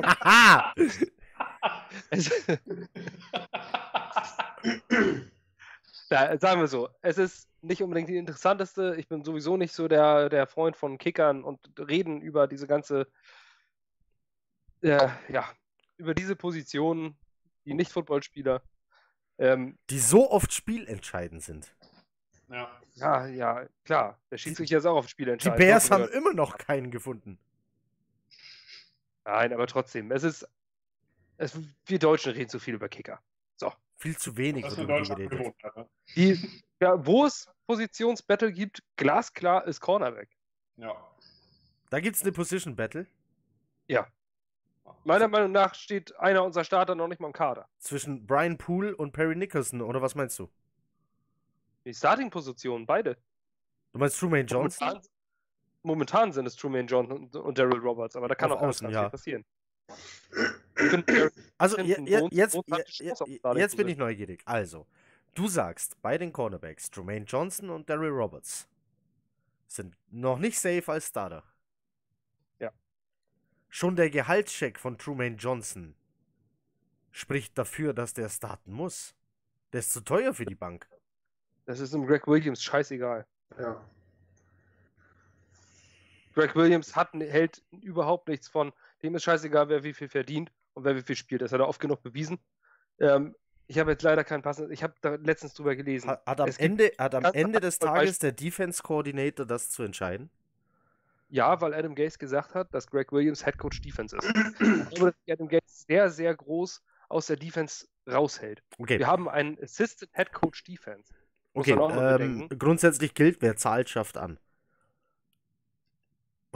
(laughs) (laughs) (laughs) Da, sagen wir so, es ist nicht unbedingt die interessanteste. Ich bin sowieso nicht so der, der Freund von Kickern und reden über diese ganze, äh, ja, über diese Positionen, die Nicht-Footballspieler. Ähm, die so oft spielentscheidend sind. ja. ja, ja, klar. Der Schiedsrichter ist auch auf Spiel Die. Bears haben immer noch keinen gefunden. Nein, aber trotzdem, es ist, es, wir Deutschen reden zu viel über Kicker. Viel zu wenig Was wird in über die Die, ja, wo es Positionsbattle gibt, glasklar ist Cornerback. Ja. Da gibt es eine Position Battle Meiner Meinung nach steht einer unserer Starter noch nicht mal im Kader. zwischen Brian Poole und Perry Nicholson, oder was meinst du? Die Starting-Positionen, beide. Du meinst Trumaine Johnson? Momentan, momentan sind es Truman Johnson und, Daryl Roberts, aber da kann Auf auch Außen, ganz ja. viel passieren. Finde, Also, jetzt, wohnt je, praktisch je, raus auf je- Starting jetzt bin ich neugierig. Also, du sagst, bei den Cornerbacks, Trumaine Johnson und Daryl Roberts sind noch nicht safe als Starter. Ja. Schon der Gehaltscheck von Trumaine Johnson spricht dafür, dass der starten muss. Der ist zu teuer für die Bank. das ist dem Greg Williams scheißegal. Ja. Greg Williams hat, hält überhaupt nichts von, dem ist scheißegal, wer wie viel verdient und wer wie viel spielt. Das hat er oft genug bewiesen. Ähm, ich habe jetzt leider keinen passenden, ich habe da letztens drüber gelesen. Hat, hat am, Es Ende, hat am Ende des Tages der Defense Coordinator das zu entscheiden? Ja, weil Adam Gase gesagt hat, dass Greg Williams Head Coach Defense ist. (clears throat) ich glaube, dass Adam Gase sehr, sehr groß aus der Defense raushält. Okay, Wir haben einen Assistant Head Coach Defense. Muss okay. man auch mal Ähm, bedenken. grundsätzlich gilt, wer zahlt, schafft an.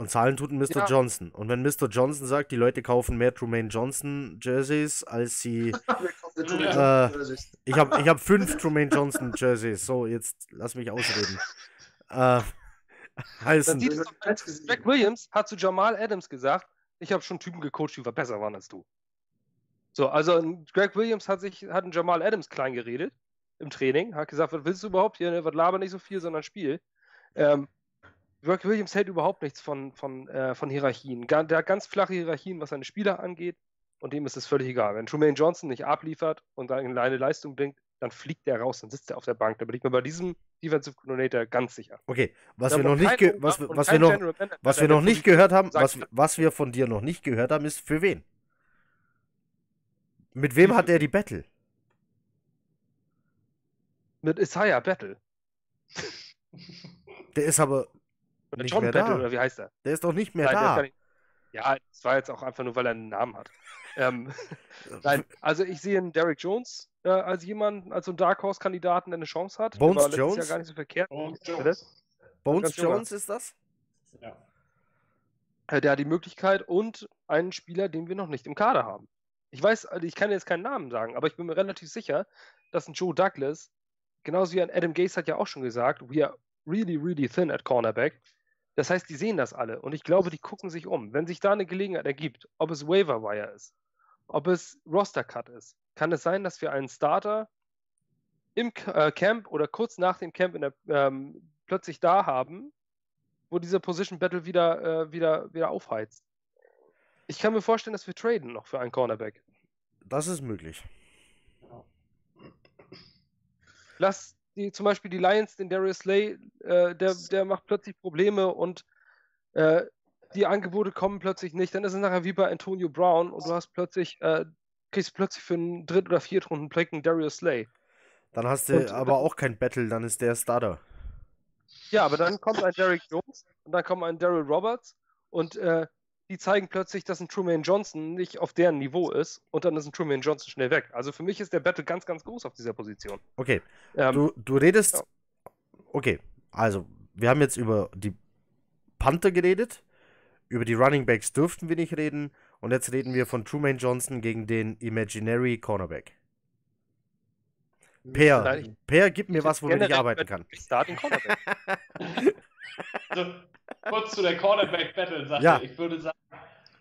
Und zahlen tut ein Mr. Ja. Johnson. Und wenn Mr. Johnson sagt, die Leute kaufen mehr Trumaine Johnson Jerseys, als sie. (laughs) Ja. Ich habe ich hab fünf Trumaine Johnson Jerseys. So, jetzt lass mich ausreden. Äh, (laughs) heißen. Greg Williams hat zu Jamal Adams gesagt, ich habe schon Typen gecoacht, die besser waren als du. So, also Greg Williams hat sich, hat einen Jamal Adams klein geredet im Training, hat gesagt, was willst du überhaupt hier, ne? was laber nicht so viel, sondern Spiel. Ähm, Greg Williams hält überhaupt nichts von, von, äh, von Hierarchien. Ga- Der hat ganz flache Hierarchien, was seine Spieler angeht, und dem ist es völlig egal. Wenn Trumaine Johnson nicht abliefert und dann eine Leistung bringt, dann fliegt der raus, dann sitzt er auf der Bank. Da bin ich mir bei diesem Defensive Coordinator ganz sicher. Okay, was wir noch nicht, kein was, was wir noch, Manager was wir noch nicht gehört haben, was, was wir von dir noch nicht gehört haben, ist für wen? Mit wem hat er die Battle? Mit Isaiah Battle. Der ist aber, Oder Nicht John mehr Battle, da. oder wie heißt er? der ist doch nicht mehr Nein, der ist da. nicht- Ja, das war jetzt auch einfach nur, weil er einen Namen hat. (laughs) ähm, nein, also ich sehe einen Derrick Jones äh, als jemanden, als so einen Dark Horse-Kandidaten, der eine Chance hat. Der Bones letztes Jones? Jahr gar nicht so verkehrt. Bitte? Jones. Bones. Jones ist das? Ja. Äh, Der hat die Möglichkeit und einen Spieler, den wir noch nicht im Kader haben. Ich weiß, also ich kann jetzt keinen Namen sagen, aber ich bin mir relativ sicher, dass ein Joe Douglas, genauso wie ein Adam Gase hat ja auch schon gesagt, we are really, really thin at Cornerback. Das heißt, die sehen das alle und ich glaube, die gucken sich um. Wenn sich da eine Gelegenheit ergibt, ob es Waiver Wire ist, ob es Roster Cut ist, kann es sein, dass wir einen Starter im äh, Camp oder kurz nach dem Camp in der, ähm, plötzlich da haben, wo diese Position Battle wieder, äh, wieder, wieder aufheizt. Ich kann mir vorstellen, dass wir traden noch für einen Cornerback. Das ist möglich. Lass die, zum Beispiel die Lions, den Darius Slay, äh, der, der macht plötzlich Probleme und äh, die Angebote kommen plötzlich nicht, dann ist es nachher wie bei Antonio Brown und du hast plötzlich, äh, kriegst plötzlich für einen Dritt- oder Viertrunden-Pick einen Darius Slay. Dann hast du Und- aber auch kein Battle, dann ist der Starter. Ja, aber dann kommt ein Derrick Jones und dann kommt ein Daryl Roberts und äh, die zeigen plötzlich, dass ein Truman Johnson nicht auf deren Niveau ist und dann ist ein Truman Johnson schnell weg. Also für mich ist der Battle ganz, ganz groß auf dieser Position. Okay, Ähm, du, du redest. ja. Okay, also, wir haben jetzt über die Panther geredet. Über die Running Backs dürften wir nicht reden. Und jetzt reden wir von Truman Johnson gegen den Imaginary Cornerback. Per, Per, gib mir was, womit ich arbeiten kann. Starting Cornerback. (laughs) Also, kurz zu der Cornerback-Battle-Sache. Ja. Ich würde sagen,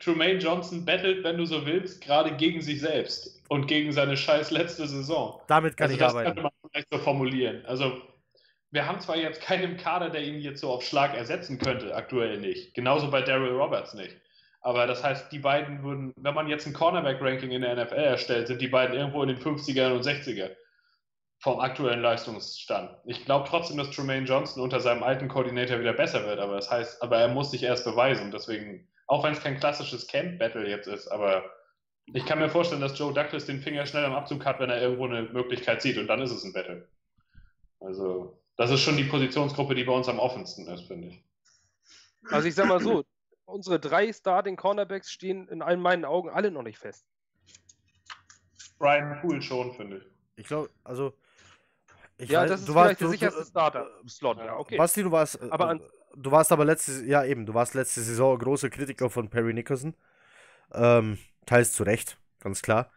Trumaine Johnson battelt, wenn du so willst, gerade gegen sich selbst und gegen seine scheiß letzte Saison. Damit kann also ich das arbeiten. könnte man vielleicht so formulieren. Also wir haben zwar jetzt keinen Kader, der ihn jetzt so auf Schlag ersetzen könnte, aktuell nicht. Genauso bei Daryl Roberts nicht. Aber das heißt, die beiden würden, wenn man jetzt ein Cornerback-Ranking in der NFL erstellt, sind die beiden irgendwo in den 50er und 60er vom aktuellen Leistungsstand. Ich glaube trotzdem, dass Tremaine Johnson unter seinem alten Koordinator wieder besser wird, aber das heißt, aber er muss sich erst beweisen. Deswegen, auch wenn es kein klassisches Camp-Battle jetzt ist, aber ich kann mir vorstellen, dass Joe Douglas den Finger schnell am Abzug hat, wenn er irgendwo eine Möglichkeit sieht und dann ist es ein Battle. Also, das ist schon die Positionsgruppe, die bei uns am offensten ist, finde ich. Also ich sag mal so, (clears throat) unsere drei Starting Cornerbacks stehen in allen meinen Augen alle noch nicht fest. Brian Poole schon, finde ich. Ich glaube, also. Ich ja, weiß- das ist du warst- vielleicht der du- sicherste du- Starter-Slot. Ja, okay. Basti, du warst. äh, Aber an- du warst aber letzte, ja eben, du warst letzte Saison großer Kritiker von Perry Nicholson. Ähm, teils zu Recht, ganz klar.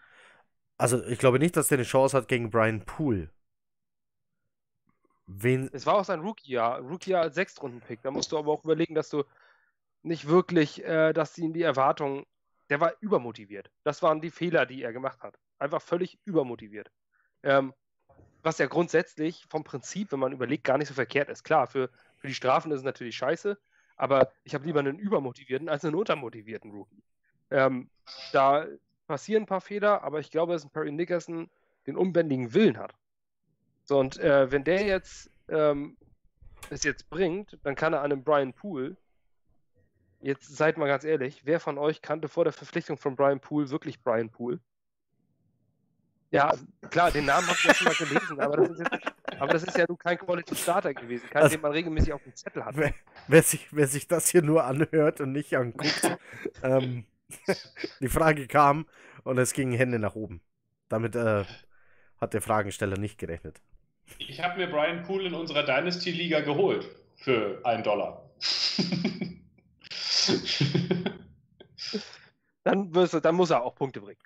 Also ich glaube nicht, dass der eine Chance hat gegen Brian Poole. Wen. Es war auch sein Rookie-Jahr. Rookie-Jahr als Sechstrunden-Pick. Da musst du aber auch überlegen, dass du nicht wirklich, äh, dass ihn die Erwartungen, der war übermotiviert. Das waren die Fehler, die er gemacht hat. Einfach völlig übermotiviert. Ähm, was ja grundsätzlich vom Prinzip, wenn man überlegt, gar nicht so verkehrt ist. Klar, für, für die Strafen ist es natürlich scheiße, aber ich habe lieber einen übermotivierten als einen untermotivierten Rookie. Ähm, da passieren ein paar Fehler, aber ich glaube, dass ein Perry Nickerson den unbändigen Willen hat. So, und äh, wenn der jetzt ähm, es jetzt bringt, dann kann er an einem Brian Poole. Jetzt seid mal ganz ehrlich, wer von euch kannte vor der Verpflichtung von Brian Poole wirklich Brian Poole? Ja, klar, den Namen habe ich ja schon mal gelesen, aber das ist, jetzt, aber das ist ja nun kein Quality Starter gewesen, kein, Also- den man regelmäßig auf dem Zettel hat. Wer, wer, sich, wer sich das hier nur anhört und nicht anguckt, (laughs) ähm, die Frage kam und es gingen Hände nach oben. Damit äh, hat der Fragensteller nicht gerechnet. Ich habe mir Brian Poole in unserer Dynasty-Liga geholt für einen Dollar. Dann, wirst du, dann muss er auch Punkte bringen.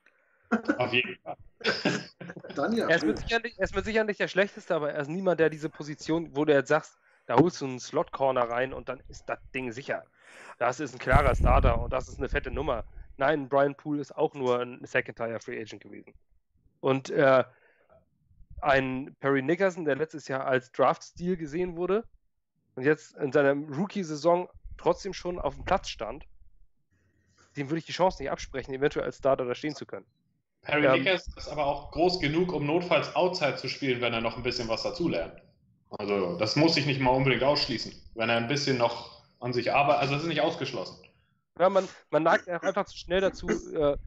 Auf jeden Fall. (laughs) Dann ja. Er ist, mit Sicherheit, nicht- er ist mit Sicherheit nicht der Schlechteste, aber er ist niemand, der diese Position, wo du jetzt sagst, da holst du einen Slot-Corner rein und dann ist das Ding sicher. Das ist ein klarer Starter und das ist eine fette Nummer. Nein, Brian Poole ist auch nur ein Second-Tier-Free Agent gewesen. Und äh, ein Perry Nickerson, der letztes Jahr als Draft-Stil gesehen wurde und jetzt in seiner Rookie-Saison trotzdem schon auf dem Platz stand, dem würde ich die Chance nicht absprechen, eventuell als Starter da stehen zu können. Harry Ähm, Nickers ist aber auch groß genug, um notfalls Outside zu spielen, wenn er noch ein bisschen was dazulernt. Also, das muss ich nicht mal unbedingt ausschließen. Wenn er ein bisschen noch an sich arbeitet, also das ist nicht ausgeschlossen. Ja, man, man neigt einfach zu schnell dazu, äh,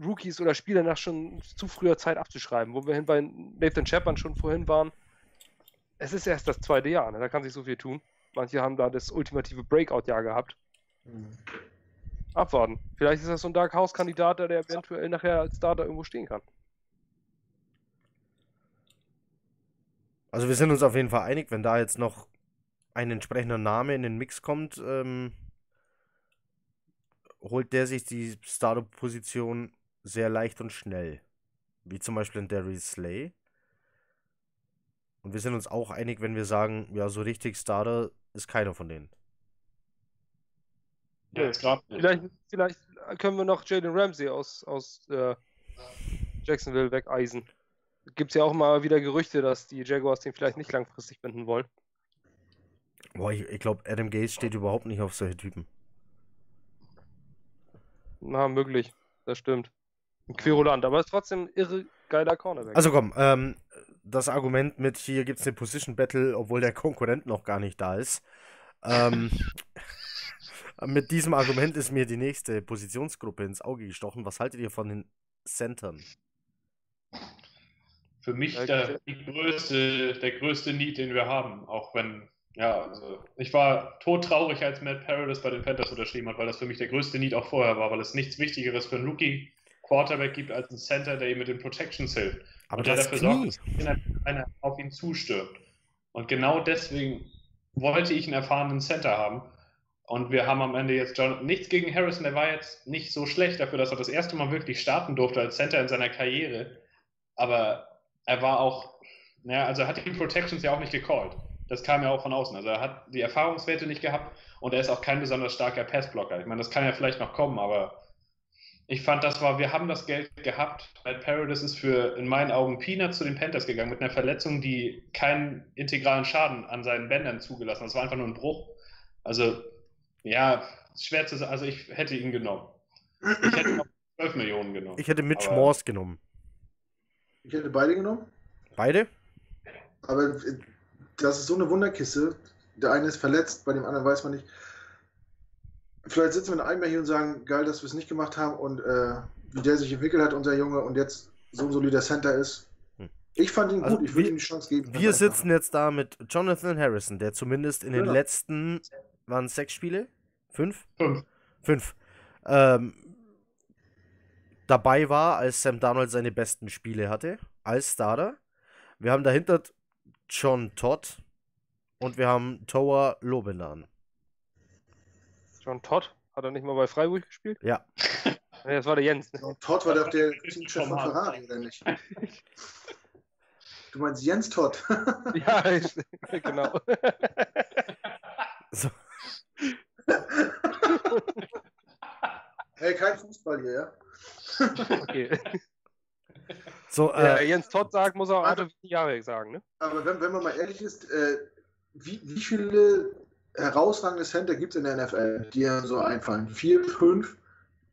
Rookies oder Spieler nach schon zu früher Zeit abzuschreiben, wo wir hin bei Nathan Chapman schon vorhin waren. Es ist erst das zweite Jahr, ne? da kann sich so viel tun. Manche haben da das ultimative Breakout-Jahr gehabt. Abwarten. Vielleicht ist das so ein Dark House-Kandidat, der eventuell nachher als Starter irgendwo stehen kann. Also wir sind uns auf jeden Fall einig, wenn da jetzt noch ein entsprechender Name in den Mix kommt, ähm, holt der sich die Starter-Position sehr leicht und schnell. Wie zum Beispiel in Darius Slay. Und wir sind uns auch einig, wenn wir sagen, ja, so richtig Starter ist keiner von denen. Nicht. Vielleicht, vielleicht können wir noch Jalen Ramsey aus, aus äh, Jacksonville wegeisen. Gibt es ja auch mal wieder Gerüchte, dass die Jaguars den vielleicht nicht langfristig binden wollen. Boah, ich, ich glaube, Adam Gaze steht überhaupt nicht auf solche Typen. Na, möglich. Das stimmt. Ein Querulant, aber ist trotzdem irre geiler Cornerback. Also komm, ähm, das Argument mit hier gibt es eine Position Battle, obwohl der Konkurrent noch gar nicht da ist. Ähm, (laughs) Mit diesem Argument ist mir die nächste Positionsgruppe ins Auge gestochen. Was haltet ihr von den Centern? Für mich der, die größte, der größte Need, den wir haben. Auch wenn, ja, also ich war todtraurig, als Matt Paradis bei den Panthers unterschrieben hat, weil das für mich der größte Need auch vorher war, weil es nichts Wichtigeres für einen Rookie Quarterback gibt als einen Center, der ihm mit den Protections hilft. Aber und der das dafür sorgt, dass einer auf ihn zustürmt. Und genau deswegen wollte ich einen erfahrenen Center haben. Und wir haben am Ende jetzt John, nichts gegen Harrison, der war jetzt nicht so schlecht dafür, dass er das erste Mal wirklich starten durfte als Center in seiner Karriere. Aber er war auch, naja, also er hat die Protections ja auch nicht gecallt. Das kam ja auch von außen. Also er hat die Erfahrungswerte nicht gehabt und er ist auch kein besonders starker Passblocker. Ich meine, das kann ja vielleicht noch kommen, aber ich fand, das war, wir haben das Geld gehabt. Matt Paradis ist für, in meinen Augen, Peanuts zu den Panthers gegangen mit einer Verletzung, die keinen integralen Schaden an seinen Bändern zugelassen hat. Das war einfach nur ein Bruch. Also, ja, schwer zu sagen. Also, ich hätte ihn genommen. Ich hätte noch (clears throat) 12 Millionen genommen. Ich hätte Mitch Aber- Morse genommen. Ich hätte beide genommen. Beide? Aber äh, das ist so eine Wunderkiste. Der eine ist verletzt, bei dem anderen weiß man nicht. Vielleicht sitzen wir in einem Jahr hier und sagen, geil, dass wir es nicht gemacht haben und äh, wie der sich entwickelt hat, unser Junge, und jetzt so ein solider Center ist. Hm. Ich fand ihn Also gut, ich würde wir- ihm die Chance geben. Wir sitzen jetzt da mit Jonathan Harrison, der zumindest in den Genau. letzten, waren es sechs Spiele? Fünf? Fünf. Fünf. Ähm, dabei war, als Sam Darnold seine besten Spiele hatte, als Starter. Wir haben dahinter John Todd und wir haben Toa Lobenan. John Todd, hat er nicht mal bei Freiburg gespielt? Ja. (laughs) Nee, das war der Jens. Ne? Und Todd war doch der (laughs) Teamchef von Ferrari, oder nicht? (laughs) Du meinst Jens Todd? Ja, ich, genau. So, (laughs) hey, kein Fußball hier, ja? Okay. (laughs) so Äh, äh, Jens Todd sagt, muss er auch Arthur Jahre sagen, ne? Aber wenn, wenn man mal ehrlich ist, äh, wie, wie viele herausragende Center gibt es in der NFL, die einem so einfallen? Vier, fünf?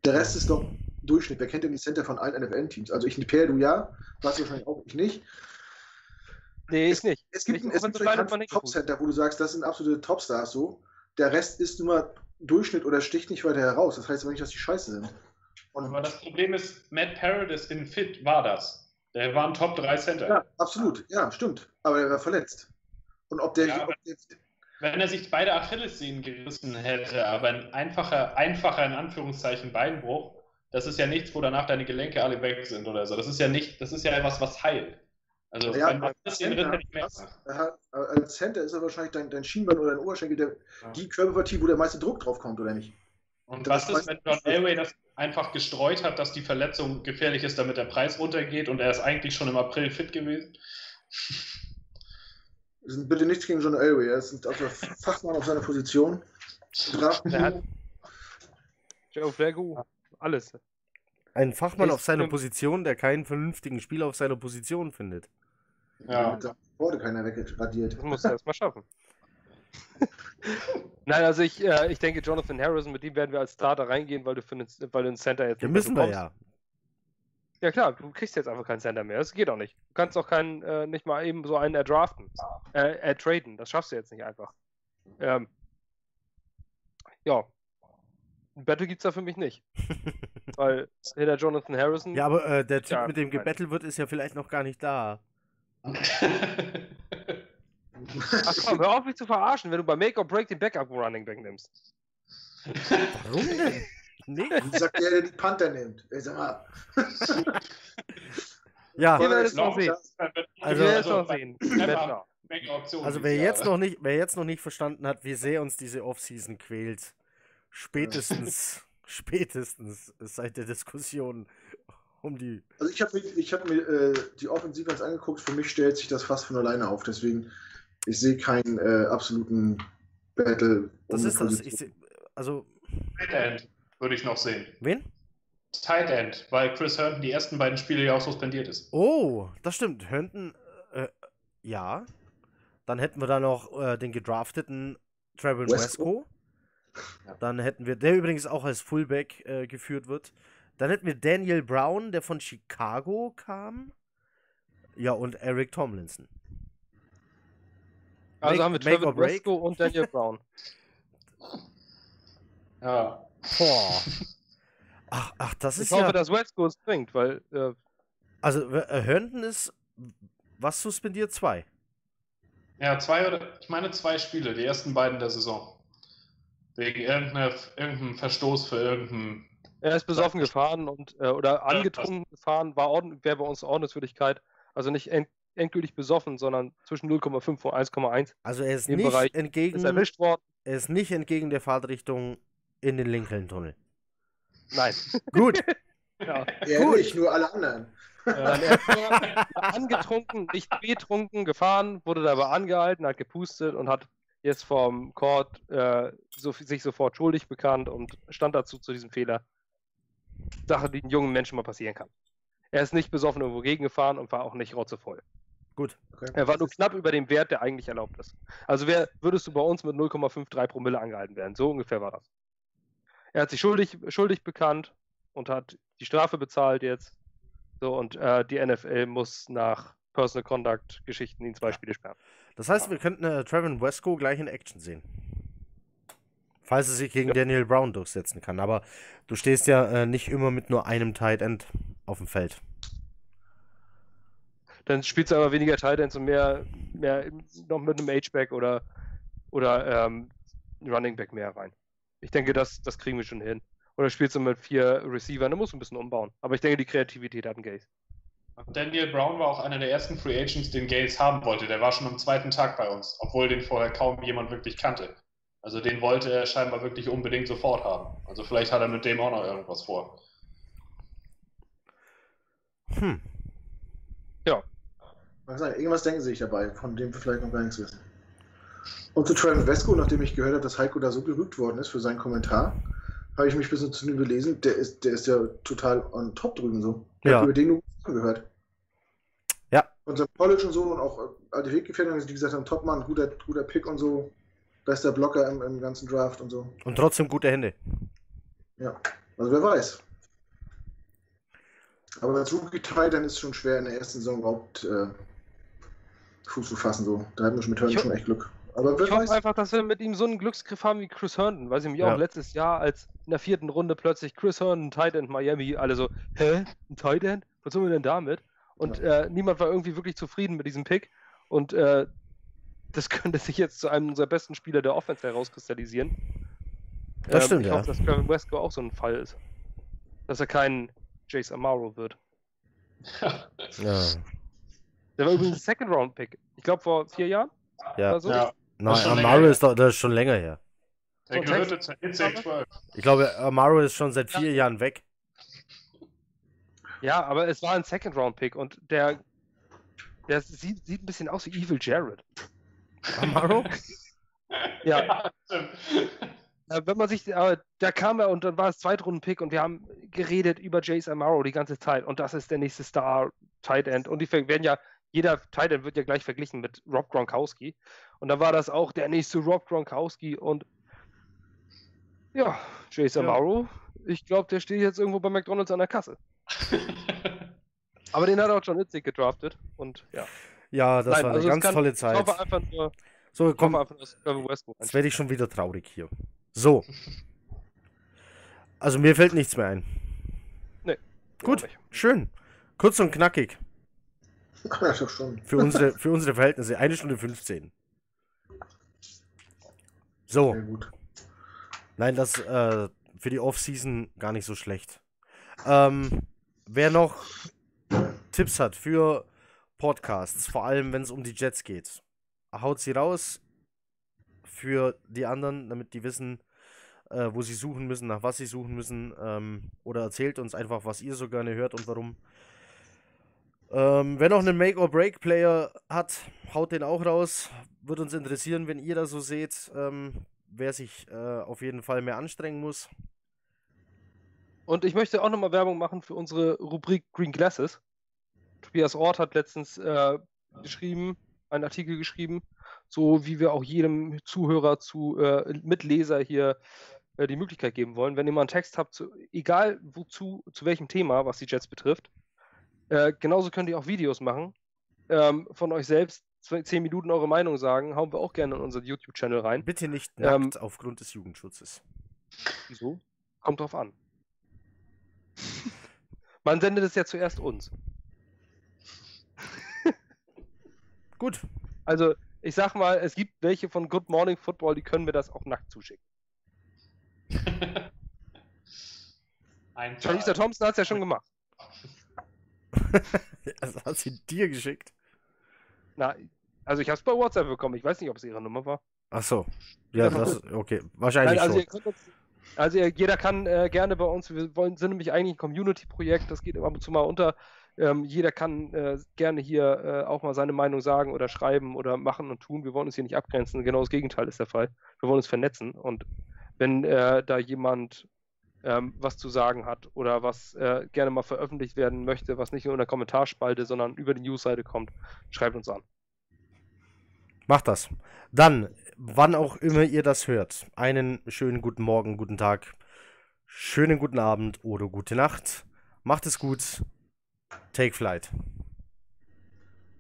Der Rest ist doch Durchschnitt. Wer kennt denn die Center von allen NFL-Teams? Also ich nicht Per, du ja, was wahrscheinlich auch ich nicht. Nee, ich nicht. Es gibt, Ich- es gibt vielleicht mal nicht Top-Center, wo du sagst, das sind absolute Topstars so. Der Rest ist nur Durchschnitt oder sticht nicht weiter heraus. Das heißt aber nicht, dass die scheiße sind. Und Aber das Problem ist, Matt Paradis in Fit war das. Der war ein Top 3 Center. ja, absolut, ja, stimmt. Aber er war verletzt. Und ob der, Ja, ob der Wenn er sich beide Achillessehnen gerissen hätte, aber ein einfacher, einfacher in Anführungszeichen Beinbruch, das ist ja nichts, wo danach deine Gelenke alle weg sind oder so. Das ist ja nicht, das ist ja etwas, was heilt. Also Ja, wenn aber man ein bisschen drin hätte ich mehr das- er hat, als Center ist er wahrscheinlich dein, dein Schienbein oder dein Oberschenkel der, Ja. die Körperpartie, wo der meiste Druck drauf kommt, oder nicht? Und Das was ist, wenn John. Elway das einfach gestreut hat, dass die Verletzung gefährlich ist, damit der Preis runtergeht und er ist eigentlich schon im April fit gewesen? Wir sind bitte nichts gegen John Elway, er ist ein also Fachmann auf seiner Position. Joe Flacco, alles. ein Fachmann auf seiner. Position, der keinen vernünftigen Spieler auf seiner Position findet. Ja. der Borde keiner wegradiert. Das musst du erst mal schaffen. (laughs) Nein, also ich, äh, ich denke, Jonathan Harrison, mit dem werden wir als Starter reingehen, weil du für einen, weil du einen Center jetzt Ja, nicht mehr müssen wir ja. Ja klar, du kriegst jetzt einfach keinen Center mehr. Das geht auch nicht. Du kannst auch keinen, äh, nicht mal eben so einen erdraften, äh, ertraden. Das schaffst du jetzt nicht einfach. Ähm, ja. Ein Battle gibt's da für mich nicht. (laughs) Weil hinter Jonathan Harrison. Ja, aber äh, der Typ, Ja, mit dem nein. gebettelt wird, ist ja vielleicht noch gar nicht da. Ach komm, (laughs) hör auf mich zu verarschen, wenn du bei Make or Break den Backup Running Back nimmst. Warum denn? Nee. Wie sagt der, der die Panther nimmt? Ey, sag mal. Ja, Ihr werdet es noch sehen. Also- Wir werden es noch sehen. Einfach Bettler. Option also wer jetzt noch nicht, wer jetzt noch nicht verstanden hat, wie sehr uns diese Offseason quält, spätestens, spätestens seit der Diskussion um die. Also ich habe mir, ich hab mir äh, die Offensive jetzt angeguckt, für mich stellt sich das fast von alleine auf, deswegen ich sehe keinen äh, absoluten Battle. Das um ist das. Ich seh, also, Tight End würde ich noch sehen. wen? Tight End, weil Chris Herndon die ersten beiden Spiele ja auch suspendiert ist. Oh, das stimmt. Herndon, äh, ja. Dann hätten wir da noch äh, den gedrafteten Trevor Wesco. Wesco. Dann hätten wir, der übrigens auch als Fullback äh, geführt wird. Dann hätten wir Daniel Brown, der von Chicago kam. Ja, und Eric Tomlinson. Also Make- haben wir Trevor. Bresco und Daniel Brown. (laughs) Ja. Boah. Ach, ach, das Ich ist hoffe, ja. dass West Coast bringt, weil äh, Also, äh, Herndon ist. Was suspendiert? Zwei. Ja, zwei oder, ich meine zwei Spiele, die ersten beiden der Saison. Wegen irgendeinem Verstoß für irgendeinen. Er ist besoffen gefahren und äh, oder Ja, angetrunken gefahren, war wäre bei uns Ordnungswürdigkeit. Also nicht end endgültig besoffen, sondern zwischen 0,5 und 1,1 Also, er ist Im nicht Bereich entgegen. ist erwischt worden. Er ist nicht entgegen der Fahrtrichtung in den Lincoln-Tunnel. Nein. (laughs) Gut. (laughs) Ja. Er Gut. nicht, nur alle anderen. Ähm, (laughs) er ist nur angetrunken, nicht betrunken, gefahren, wurde dabei angehalten, hat gepustet und hat jetzt vom Court äh, so, sich sofort schuldig bekannt und stand dazu zu diesem Fehler. Sache, die einem jungen Menschen mal passieren kann. Er ist nicht besoffen irgendwo gegengefahren und war auch nicht rotzevoll. Gut. Okay. Er war nur knapp über dem Wert, der eigentlich erlaubt ist. Also wär, würdest du bei uns mit 0,53 Promille angehalten werden. So ungefähr war das. Er hat sich schuldig, schuldig bekannt und hat die Strafe bezahlt jetzt. So, und äh, die NFL muss nach Personal Conduct Geschichten ihn zwei Spiele sperren. Das heißt, wir könnten äh, Trevin Wesco gleich in Action sehen. Falls er sich gegen Daniel Brown durchsetzen kann. Aber du stehst ja äh, nicht immer mit nur einem Tight End auf dem Feld. Dann spielst du aber weniger Tight Ends und mehr, mehr noch mit einem H-Back oder, oder ähm, Running Back mehr rein. Ich denke, das, das kriegen wir schon hin. Oder spielst du mit vier Receivern, da musst du ein bisschen umbauen. Aber ich denke, die Kreativität hat ein Gaze. Daniel Brown war auch einer der ersten Free Agents, den Gates haben wollte. Der war schon am zweiten Tag bei uns, obwohl den vorher kaum jemand wirklich kannte. Also den wollte er scheinbar wirklich unbedingt sofort haben. Also vielleicht hat er mit dem auch noch irgendwas vor. Hm. Mag sein, irgendwas denken sie sich dabei, von dem wir vielleicht noch gar nichts wissen. Und zu Trevor Vesco, nachdem ich gehört habe, dass Heiko da so gerügt worden ist für seinen Kommentar, habe ich mich ein bisschen zu ihm belesen. Der ist, der ist ja total on top drüben so. Ich Ja. habe über den nur gehört. Ja. Und sein College und so und auch alte Weggefährten, die gesagt haben, Topmann, guter, guter Pick und so. Bester Blocker im, im ganzen Draft und so. Und trotzdem gute Hände. Ja. Also wer weiß. Aber als Rookie Tight dann ist es schon schwer in der ersten Saison überhaupt äh, Fuß zu fassen. So. Da hatten wir schon mit Herndon Ich ho- schon echt Glück. Aber wer Ich hoffe weiß. einfach, dass wir mit ihm so einen Glücksgriff haben wie Chris Herndon, weil sie mich Ja. auch letztes Jahr als in der vierten Runde plötzlich Chris Herndon, Tight End Miami, alle so, hä, ein Tight End? Was sollen wir denn damit? Und äh, niemand war irgendwie wirklich zufrieden mit diesem Pick. Und äh, das könnte sich jetzt zu einem unserer besten Spieler der Offense herauskristallisieren. Das stimmt, ich ja. hoffe, dass Kevin Wesco auch so ein Fall ist. Dass er kein Jace Amaro wird. (laughs) Ja. Der war übrigens ein Second-Round-Pick. Ich glaube vor vier Jahren. Ja. So. ja, Nein, Amaro ist, doch, das ist schon länger her. der gehörte Text- zur NCAA 12. Ich glaube, Amaro ist schon seit vier Jahren weg. Ja, aber es war ein Second-Round-Pick und der, der sieht, sieht ein bisschen aus wie Evil Jared. Amaro? (laughs) Ja. Äh, wenn man sich, äh, da kam er und dann war es Zweitrunden-Pick und wir haben geredet über Jace Amaro die ganze Zeit und das ist der nächste Star Tight End und die werden ja, jeder Tight End wird ja gleich verglichen mit Rob Gronkowski und da war das auch der nächste Rob Gronkowski und ja, Jace Ja. Amaro, ich glaube, der steht jetzt irgendwo bei McDonalds an der Kasse. (laughs) Aber den hat auch John Itzig gedraftet und ja. Ja, das Nein, war eine also es ganz kann- tolle Ich Zeit. hoffe einfach nur, So, ich komm, hoffe einfach, Westbrook jetzt werde ich schon wieder traurig hier. So. Also mir fällt nichts mehr ein. Nee, Gut, ich. schön. Kurz und knackig. Doch schon. Für unsere, für unsere Verhältnisse. Eine Stunde 15. So. Sehr gut. Nein, das äh, für die Off-Season gar nicht so schlecht. Ähm, wer noch Tipps hat für Podcasts, vor allem wenn es um die Jets geht, haut sie raus für die anderen, damit die wissen, äh, wo sie suchen müssen, nach was sie suchen müssen. Ähm, oder erzählt uns einfach, was ihr so gerne hört und warum. Ähm, wer noch einen Make-or-Break-Player hat, haut den auch raus. Würde uns interessieren, wenn ihr das so seht, ähm, wer sich äh, auf jeden Fall mehr anstrengen muss. Und ich möchte auch nochmal Werbung machen für unsere Rubrik Green Glasses. Tobias Ort hat letztens äh, geschrieben, einen Artikel geschrieben, so wie wir auch jedem Zuhörer zu äh, Mitleser hier äh, die Möglichkeit geben wollen. Wenn ihr mal einen Text habt, zu, egal wozu, zu welchem Thema, was die Jets betrifft, äh, genauso könnt ihr auch Videos machen. Ähm, von euch selbst zehn Minuten eure Meinung sagen, hauen wir auch gerne in unseren YouTube-Channel rein. Bitte nicht Ähm, nackt aufgrund des Jugendschutzes. Wieso? Kommt drauf an. (laughs) Man sendet es ja zuerst uns. Gut. Also, ich sag mal, es gibt welche von Good Morning Football, die können mir das auch nackt zuschicken. (laughs) Ein Teresa Thompson hat es ja schon gemacht. Das (laughs) hat sie dir geschickt. Na, also ich habe es bei WhatsApp bekommen. Ich weiß nicht, ob es ihre Nummer war. Ach so. Ja, das, okay. Wahrscheinlich Nein, also, schon. ihr uns, also ihr, jeder kann äh, gerne bei uns, wir wollen, sind nämlich eigentlich ein Community-Projekt, das geht ab und zu mal unter. Ähm, jeder kann äh, gerne hier äh, auch mal seine Meinung sagen oder schreiben oder machen und tun. Wir wollen uns hier nicht abgrenzen. Genau das Gegenteil ist der Fall. Wir wollen uns vernetzen. Und wenn äh, da jemand ähm, was zu sagen hat oder was äh, gerne mal veröffentlicht werden möchte, was nicht nur in der Kommentarspalte, sondern über die Newsseite kommt, schreibt uns an. Macht das. Dann, wann auch immer ihr das hört, einen schönen guten Morgen, guten Tag, schönen guten Abend oder gute Nacht. Macht es gut. Take flight.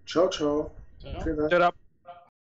Ciao, ciao. Ja. Vielen Dank. Shut up.